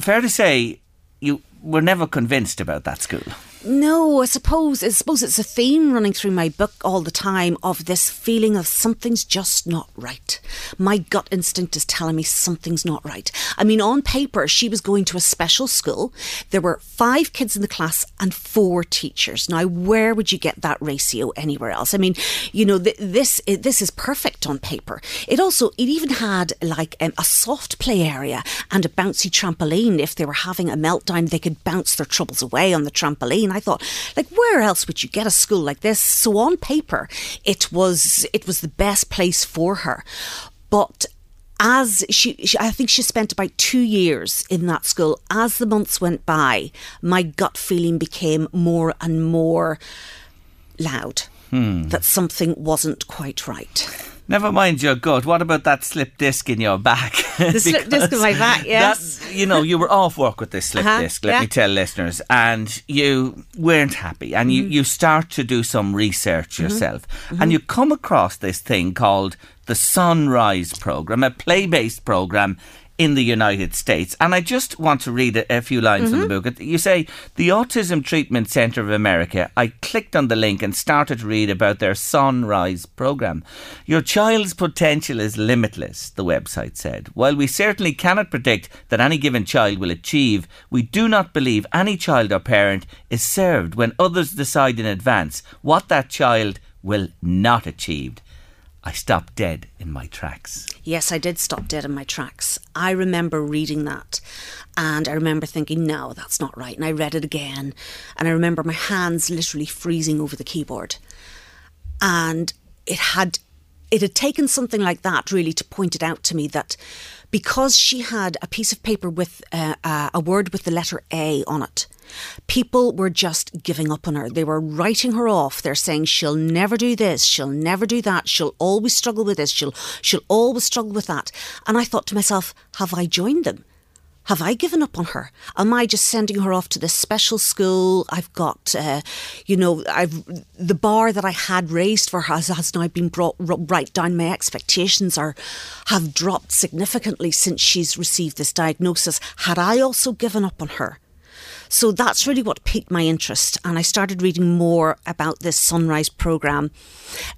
fair to say, you were never convinced about that school. No, I suppose I suppose it's a theme running through my book all the time of this feeling of something's just not right. My gut instinct is telling me something's not right. I mean, on paper, she was going to a special school. There were five kids in the class and four teachers. Now, where would you get that ratio anywhere else? I mean, you know, th- this this is perfect on paper. It also it even had like um, a soft play area and a bouncy trampoline. If they were having a meltdown, they could bounce their troubles away on the trampoline. I thought, like, where else would you get a school like this? So on paper, it was it was the best place for her, but. As she, she, I think she spent about two years in that school. As the months went by, my gut feeling became more and more loud hmm. that something wasn't quite right. Never mind your gut. What about that slip disc in your back? The slip disc in my back, yes. That, you know, you were off work with this slip Uh-huh, disc, let yeah. me tell listeners, and you weren't happy. And Mm-hmm. you, you start to do some research yourself. And you come across this thing called the Son-Rise Program, a play based program in the United States. And I just want to read a, a few lines from the Mm-hmm. book. You say, The Autism Treatment Centre of America. I clicked on the link and started to read about their Son-Rise program. Your child's potential is limitless, the website said. While we certainly cannot predict that any given child will achieve, we do not believe any child or parent is served when others decide in advance what that child will not achieve. I stopped dead in my tracks. Yes, I did stop dead in my tracks. I remember reading that and I remember thinking, no, that's not right. And I read it again and I remember my hands literally freezing over the keyboard. And it had it had taken something like that really to point it out to me that because she had a piece of paper with uh, uh, a word with the letter A on it, people were just giving up on her. They were writing her off. They're saying she'll never do this, she'll never do that, she'll always struggle with this, she'll she'll always struggle with that. And I thought to myself, have I joined them? Have I given up on her? Am I just sending her off to this special school? I've got, uh, you know, I've the bar that I had raised for her has, has now been brought right down. My expectations are have dropped significantly since she's received this diagnosis. Had I also given up on her? So that's really what piqued my interest, and I started reading more about this Son-Rise program.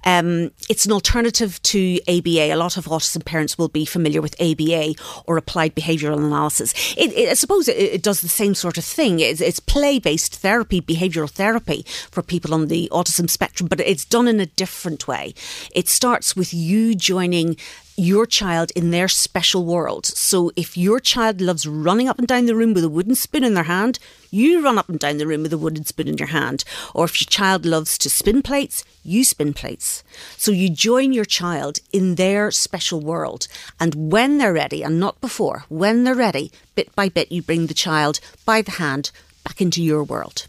Um, it's an alternative to ABA. A lot of autism parents will be familiar with ABA or applied behavioural analysis. It, it, I suppose it, it does the same sort of thing. It's, it's play based therapy, behavioural therapy for people on the autism spectrum, but it's done in a different way. It starts with you joining your child in their special world. So if your child loves running up and down the room with a wooden spoon in their hand, you run up and down the room with a wooden spoon in your hand. Or if your child loves to spin plates, you spin plates. So you join your child in their special world. And when they're ready, and not before, when they're ready, bit by bit, you bring the child by the hand back into your world.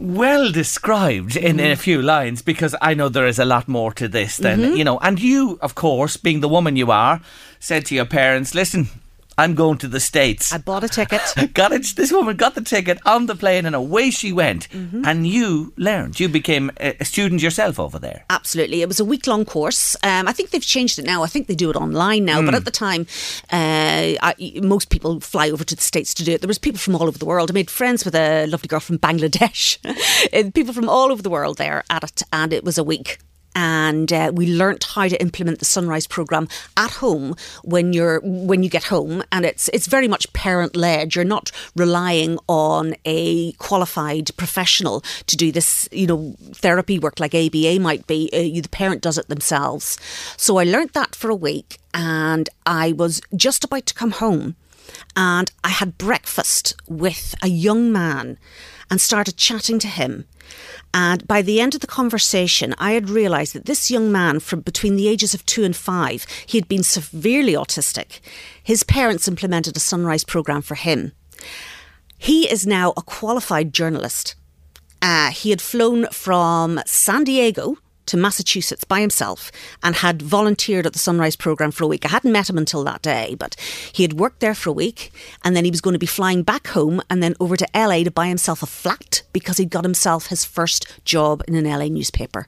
Well described in, in a mm-hmm. few lines because I know there is a lot more to this than, mm-hmm. you know, and you, of course, being the woman you are, said to your parents, listen, I'm going to the States. I bought a ticket. got it. This woman got the ticket on the plane and away she went. And you learned. You became a, student yourself over there. Absolutely. It was a week long course. Um, I think they've changed it now. I think they do it online now. But at the time, uh, I, most people fly over to the States to do it. There was people from all over the world. I made friends with a lovely girl from Bangladesh. Uh, people from all over the world there at it. And it was a week. And uh, we learnt how to implement the Son-Rise program at home when you're when you get home, and it's it's very much parent led. You're not relying on a qualified professional to do this, you know, therapy work like ABA might be. Uh, you, the parent does it themselves. So I learnt that for a week, and I was just about to come home, and I had breakfast with a young man, and started chatting to him. And by the end of the conversation, I had realised that this young man, from between the ages of two and five, he had been severely autistic. His parents implemented a Son-Rise program for him. He is now a qualified journalist. Uh, he had flown from San Diego to Massachusetts by himself and had volunteered at the Son-Rise program for a week. I hadn't met him until that day, but he had worked there for a week and then he was going to be flying back home and then over to LA to buy himself a flat because he'd got himself his first job in an LA newspaper.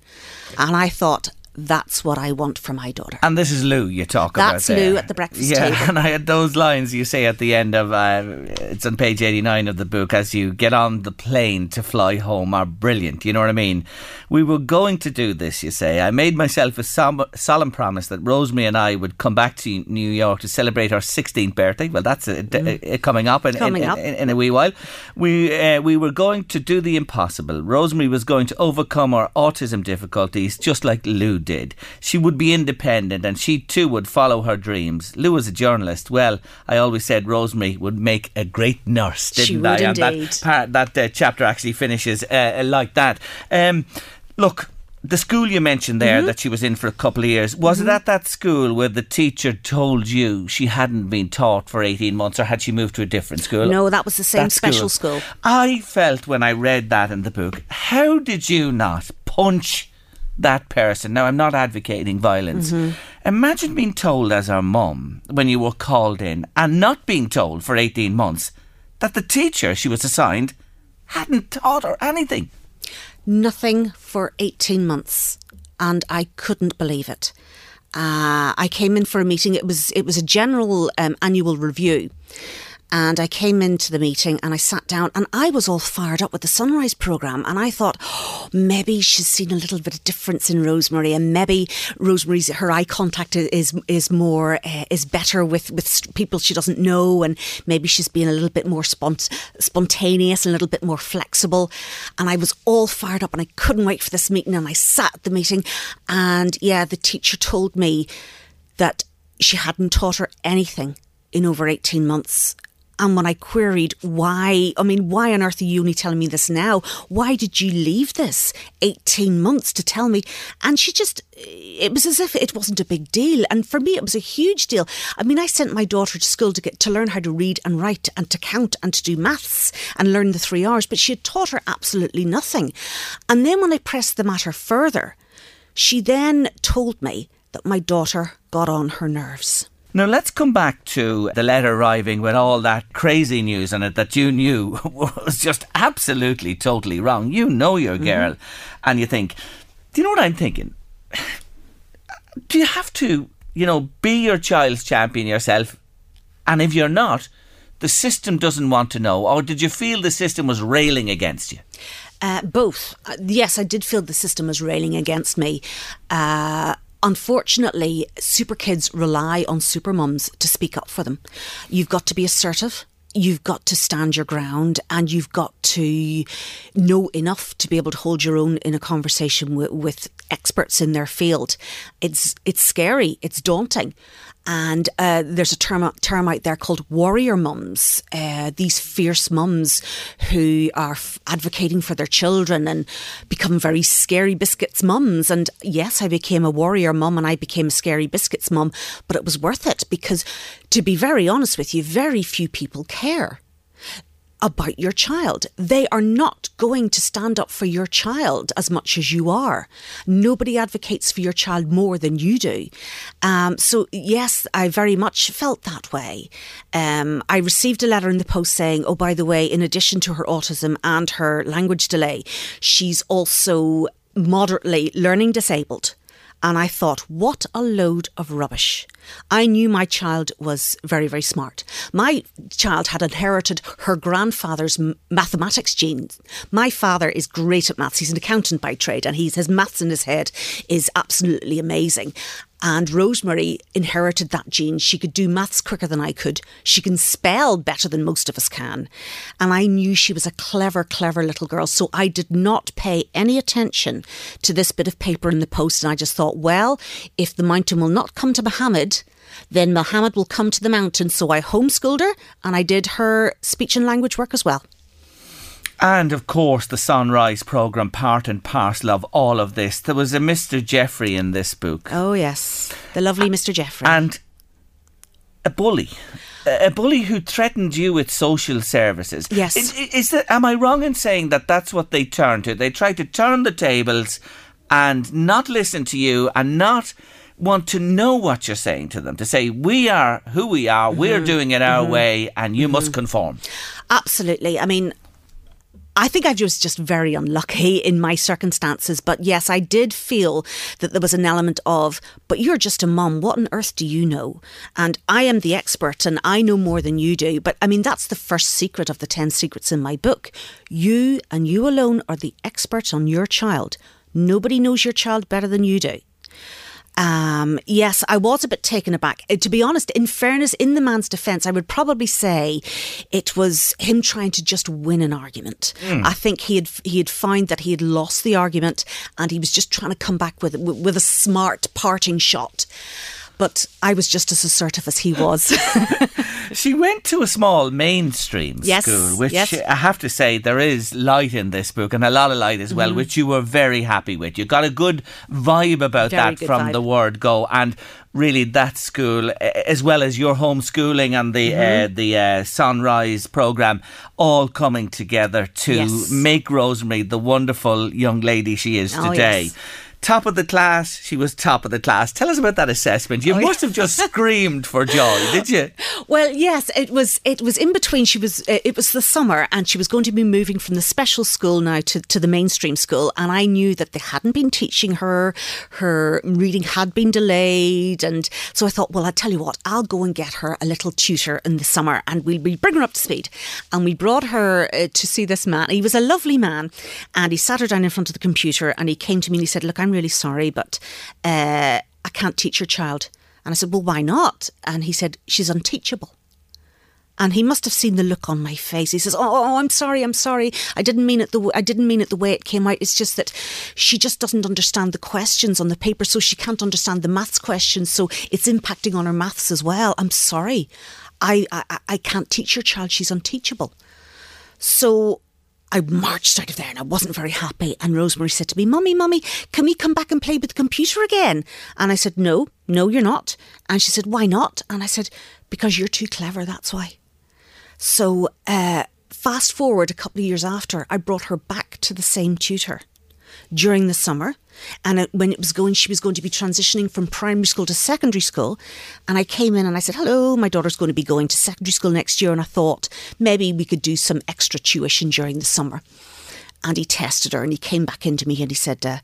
And I thought, that's what I want for my daughter. And this is Lou you talk about. That's. Lou at the breakfast yeah, table. and I had those lines you say at the end of uh, it's on page eighty nine of the book. As you get on the plane to fly home, are brilliant. You know what I mean? We were going to do this. You say I made myself a som- solemn promise that Rosemary and I would come back to New York to celebrate our sixteenth birthday. Well, that's a, a- a- coming up in, in- Coming in- up. in, in a wee while. We uh, we were going to do the impossible. Rosemary was going to overcome our autism difficulties just like Lou did. She would be independent and she too would follow her dreams. Lou was a journalist. Well, I always said Rosemary would make a great nurse, didn't She I? would and indeed. that part, that uh, chapter actually finishes uh, like that. Um, look. The school you mentioned there Mm-hmm. that she was in for a couple of years, was it at that school where the teacher told you she hadn't been taught for 18 months or had she moved to a different school? No, that was the same That special school. I felt when I read that in the book, how did you not punch that person? Now, I'm not advocating violence. Mm-hmm. Imagine being told as our mum when you were called in and not being told for 18 months that the teacher she was assigned hadn't taught her anything. nothing for 18 months and I couldn't believe it. Uh, I came in for a meeting. It was it was a general um, annual review, and I came into the meeting and I sat down and I was all fired up with the Son-Rise program and I thought oh, maybe she's seen a little bit of difference in Rosemary and maybe Rosemary's her eye contact is is more uh, is better with with people she doesn't know and maybe she's being a little bit more spont- spontaneous a little bit more flexible and I was all fired up and I couldn't wait for this meeting and I sat at the meeting and yeah the teacher told me that she hadn't taught her anything in over 18 months. And when I queried why, I mean, why on earth are you only telling me this now? Why did you leave this 18 months to tell me? And she just, it was as if it wasn't a big deal. And for me, it was a huge deal. I mean, I sent my daughter to school to get to learn how to read and write and to count and to do maths and learn the three R's, but she had taught her absolutely nothing. And then when I pressed the matter further, she then told me that my daughter got on her nerves. Now let's come back to the letter arriving with all that crazy news on it that you knew was just absolutely totally wrong. You know your girl, and you think, do you know what I'm thinking? Do you have to, you know, be your child's champion yourself? And if you're not, the system doesn't want to know, or did you feel the system was railing against you? Uh, both. Uh, yes, I did feel the system was railing against me. Uh, unfortunately, super kids rely on super mums to speak up for them. You've got to be assertive. You've got to stand your ground and you've got to know enough to be able to hold your own in a conversation with, with experts in their field. It's it's scary, it's daunting. And uh, there's a term, term out there called warrior mums, uh, these fierce mums who are f- advocating for their children and become very scary biscuits mums. And yes, I became a warrior mum and I became a scary biscuits mum, but it was worth it because, to be very honest with you, very few people care. About your child. They are not going to stand up for your child as much as you are. Nobody advocates for your child more than you do. Um, so, yes, I very much felt that way. Um, I received a letter in the post saying, oh, by the way, in addition to her autism and her language delay, she's also moderately learning disabled. And I thought, what a load of rubbish. I knew my child was very, very smart. My child had inherited her grandfather's mathematics genes. My father is great at maths. He's an accountant by trade and he's, his maths in his head is absolutely amazing. And Rosemary inherited that gene. She could do maths quicker than I could. She can spell better than most of us can. And I knew she was a clever, clever little girl. So I did not pay any attention to this bit of paper in the post. And I just thought, well, if the mountain will not come to Muhammad, then Muhammad will come to the mountain. So I homeschooled her and I did her speech and language work as well. And of course, the Son-Rise programme, part and parcel of all of this. There was a Mr. Jeffrey in this book. Oh, yes. The lovely Mr. Jeffrey. And a bully. A bully who threatened you with social services. Yes. Is, is that, am I wrong in saying that that's what they turned to? They tried to turn the tables and not listen to you and not want to know what you're saying to them, to say, we are who we are, mm-hmm. we're doing it our mm-hmm. way, and you mm-hmm. must conform. Absolutely. I mean, I think I was just very unlucky in my circumstances. But yes, I did feel that there was an element of, but you're just a mum. What on earth do you know? And I am the expert and I know more than you do. But I mean, that's the first secret of the 10 secrets in my book. You and you alone are the expert on your child. Nobody knows your child better than you do. Um, yes, I was a bit taken aback. Uh, to be honest, in fairness, in the man's defence, I would probably say it was him trying to just win an argument. Mm. I think he had he had found that he had lost the argument, and he was just trying to come back with with a smart parting shot but I was just as assertive as he was. she went to a small mainstream yes, school, which yes. I have to say there is light in this book and a lot of light as well, mm. which you were very happy with. You got a good vibe about very that from vibe. the word go, and really that school, as well as your homeschooling and the mm-hmm. uh, the uh, Son-Rise program, all coming together to yes. make Rosemary the wonderful young lady she is oh, today. Top of the class. She was top of the class. Tell us about that assessment. You oh, must have just screamed for joy, did you? Well, yes, it was. It was in between. She was. Uh, it was the summer, and she was going to be moving from the special school now to, to the mainstream school. And I knew that they hadn't been teaching her. Her reading had been delayed, and so I thought, well, I tell you what, I'll go and get her a little tutor in the summer, and we'll, we'll bring her up to speed. And we brought her uh, to see this man. He was a lovely man, and he sat her down in front of the computer, and he came to me and he said, "Look, I'm really sorry, but uh, I can't teach your child. And I said, Well, why not? And he said, She's unteachable. And he must have seen the look on my face. He says, "Oh, oh I'm sorry, I'm sorry. I didn't mean it the w- I didn't mean it the way it came out. It's just that she just doesn't understand the questions on the paper, so she can't understand the maths questions. So it's impacting on her maths as well. I'm sorry, I I, I can't teach your child. She's unteachable." So I marched out of there and I wasn't very happy. And Rosemary said to me, Mummy, Mummy, can we come back and play with the computer again? And I said, No, no, you're not. And she said, Why not? And I said, Because you're too clever, that's why. So, uh, fast forward a couple of years after, I brought her back to the same tutor during the summer. And it, when it was going, she was going to be transitioning from primary school to secondary school. And I came in and I said, Hello, my daughter's going to be going to secondary school next year. And I thought maybe we could do some extra tuition during the summer. And he tested her and he came back into me and he said, uh,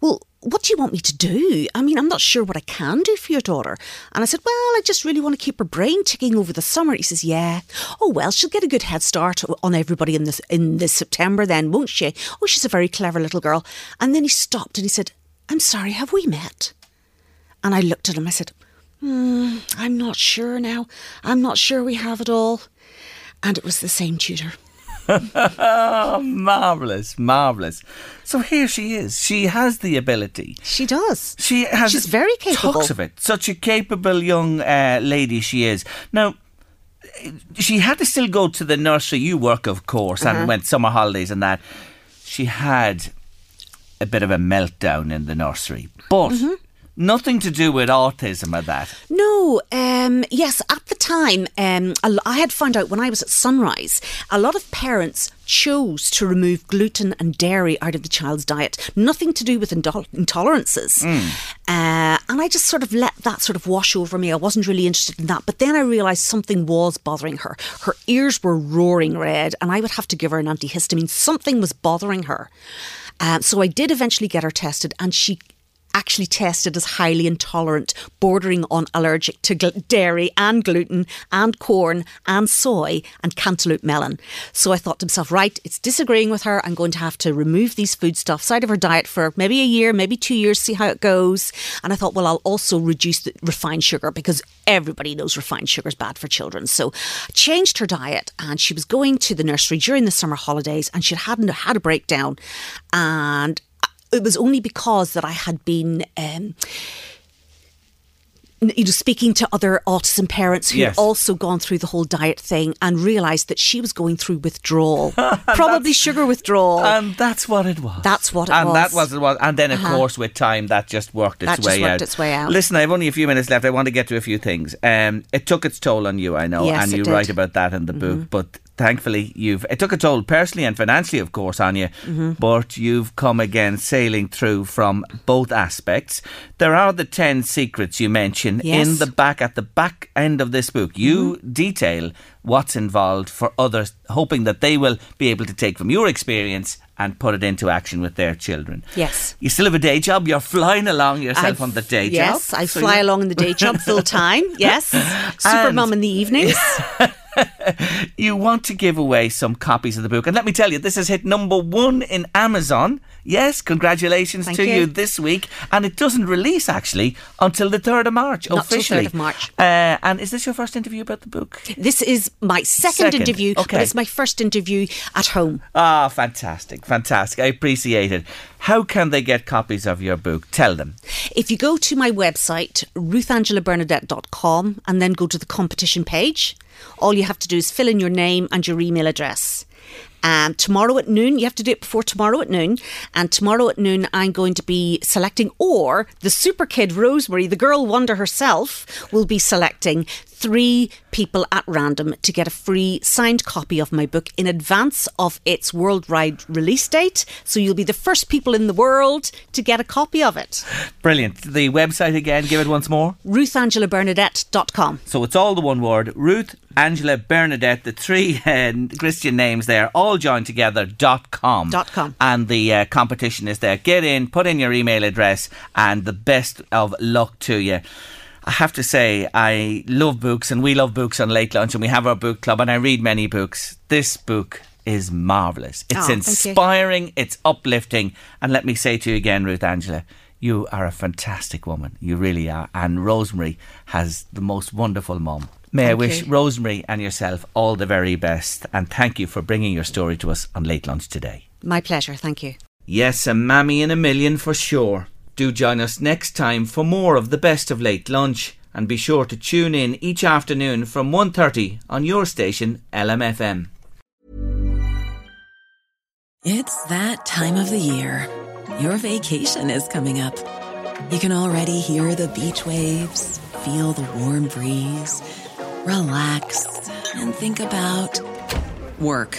Well, what do you want me to do? I mean, I'm not sure what I can do for your daughter. And I said, Well, I just really want to keep her brain ticking over the summer. He says, Yeah. Oh, well, she'll get a good head start on everybody in this, in this September then, won't she? Oh, she's a very clever little girl. And then he stopped and he said, I'm sorry, have we met? And I looked at him. I said, hmm, I'm not sure now. I'm not sure we have it all. And it was the same tutor. marvelous, marvelous. So here she is. She has the ability. She does. She has. She's very capable. Talks of it. Such a capable young uh, lady she is. Now, she had to still go to the nursery. You work, of course, uh-huh. and went summer holidays and that. She had a bit of a meltdown in the nursery, but. Mm-hmm Nothing to do with autism or that. No, um, yes, at the time, um, I had found out when I was at Son-Rise, a lot of parents chose to remove gluten and dairy out of the child's diet. Nothing to do with intolerances. Mm. Uh, and I just sort of let that sort of wash over me. I wasn't really interested in that. But then I realised something was bothering her. Her ears were roaring red, and I would have to give her an antihistamine. Something was bothering her. Um, so I did eventually get her tested, and she actually tested as highly intolerant, bordering on allergic to gl- dairy and gluten and corn and soy and cantaloupe melon. So I thought to myself, right, it's disagreeing with her. I'm going to have to remove these foodstuffs out of her diet for maybe a year, maybe two years, see how it goes. And I thought, well, I'll also reduce the refined sugar because everybody knows refined sugar is bad for children. So I changed her diet and she was going to the nursery during the summer holidays and she hadn't had a breakdown. And it was only because that I had been. Um, you know, speaking to other autism parents who yes. had also gone through the whole diet thing and realised that she was going through withdrawal, probably sugar withdrawal. And that's what it was. That's what it and was. And that was it was. And then, of uh-huh. course, with time, that just worked its that way just worked out. its way out. Listen, I have only a few minutes left. I want to get to a few things. Um, it took its toll on you, I know, yes, and you did. write about that in the mm-hmm. book. But thankfully you've it took a toll personally and financially of course on you mm-hmm. but you've come again sailing through from both aspects there are the 10 secrets you mention yes. in the back at the back end of this book you mm-hmm. detail what's involved for others hoping that they will be able to take from your experience and put it into action with their children. Yes. You still have a day job. You're flying along yourself I've, on the day yes, job. Yes, I so fly along in the day job full time. Yes. Super mum in the evenings. you want to give away some copies of the book. And let me tell you, this has hit number one in Amazon. Yes, congratulations Thank to you. you. this week. And it doesn't release actually until the 3rd of March, Not officially. 3rd of March. Uh, and is this your first interview about the book? This is my second, second. interview, okay. but it's my first interview at home. Ah, fantastic, fantastic. I appreciate it. How can they get copies of your book? Tell them. If you go to my website, ruthangelabernadette.com, and then go to the competition page, all you have to do is fill in your name and your email address. Um, tomorrow at noon, you have to do it before tomorrow at noon. And tomorrow at noon, I'm going to be selecting, or the super kid Rosemary, the girl wonder herself, will be selecting three people at random to get a free signed copy of my book in advance of its worldwide release date. So you'll be the first people in the world to get a copy of it. Brilliant. The website again, give it once more RuthAngelaBernadette.com. So it's all the one word Ruth Angela Bernadette, the three uh, Christian names there, all joined together, dot com. Dot com. And the uh, competition is there. Get in, put in your email address, and the best of luck to you. I have to say, I love books and we love books on Late Lunch and we have our book club and I read many books. This book is marvellous. It's oh, inspiring, it's uplifting. And let me say to you again, Ruth Angela, you are a fantastic woman. You really are. And Rosemary has the most wonderful mum. May thank I wish you. Rosemary and yourself all the very best. And thank you for bringing your story to us on Late Lunch today. My pleasure. Thank you. Yes, a mammy in a million for sure. Do join us next time for more of the best of late lunch and be sure to tune in each afternoon from 1:30 on your station LMFM. It's that time of the year. Your vacation is coming up. You can already hear the beach waves, feel the warm breeze, relax and think about work.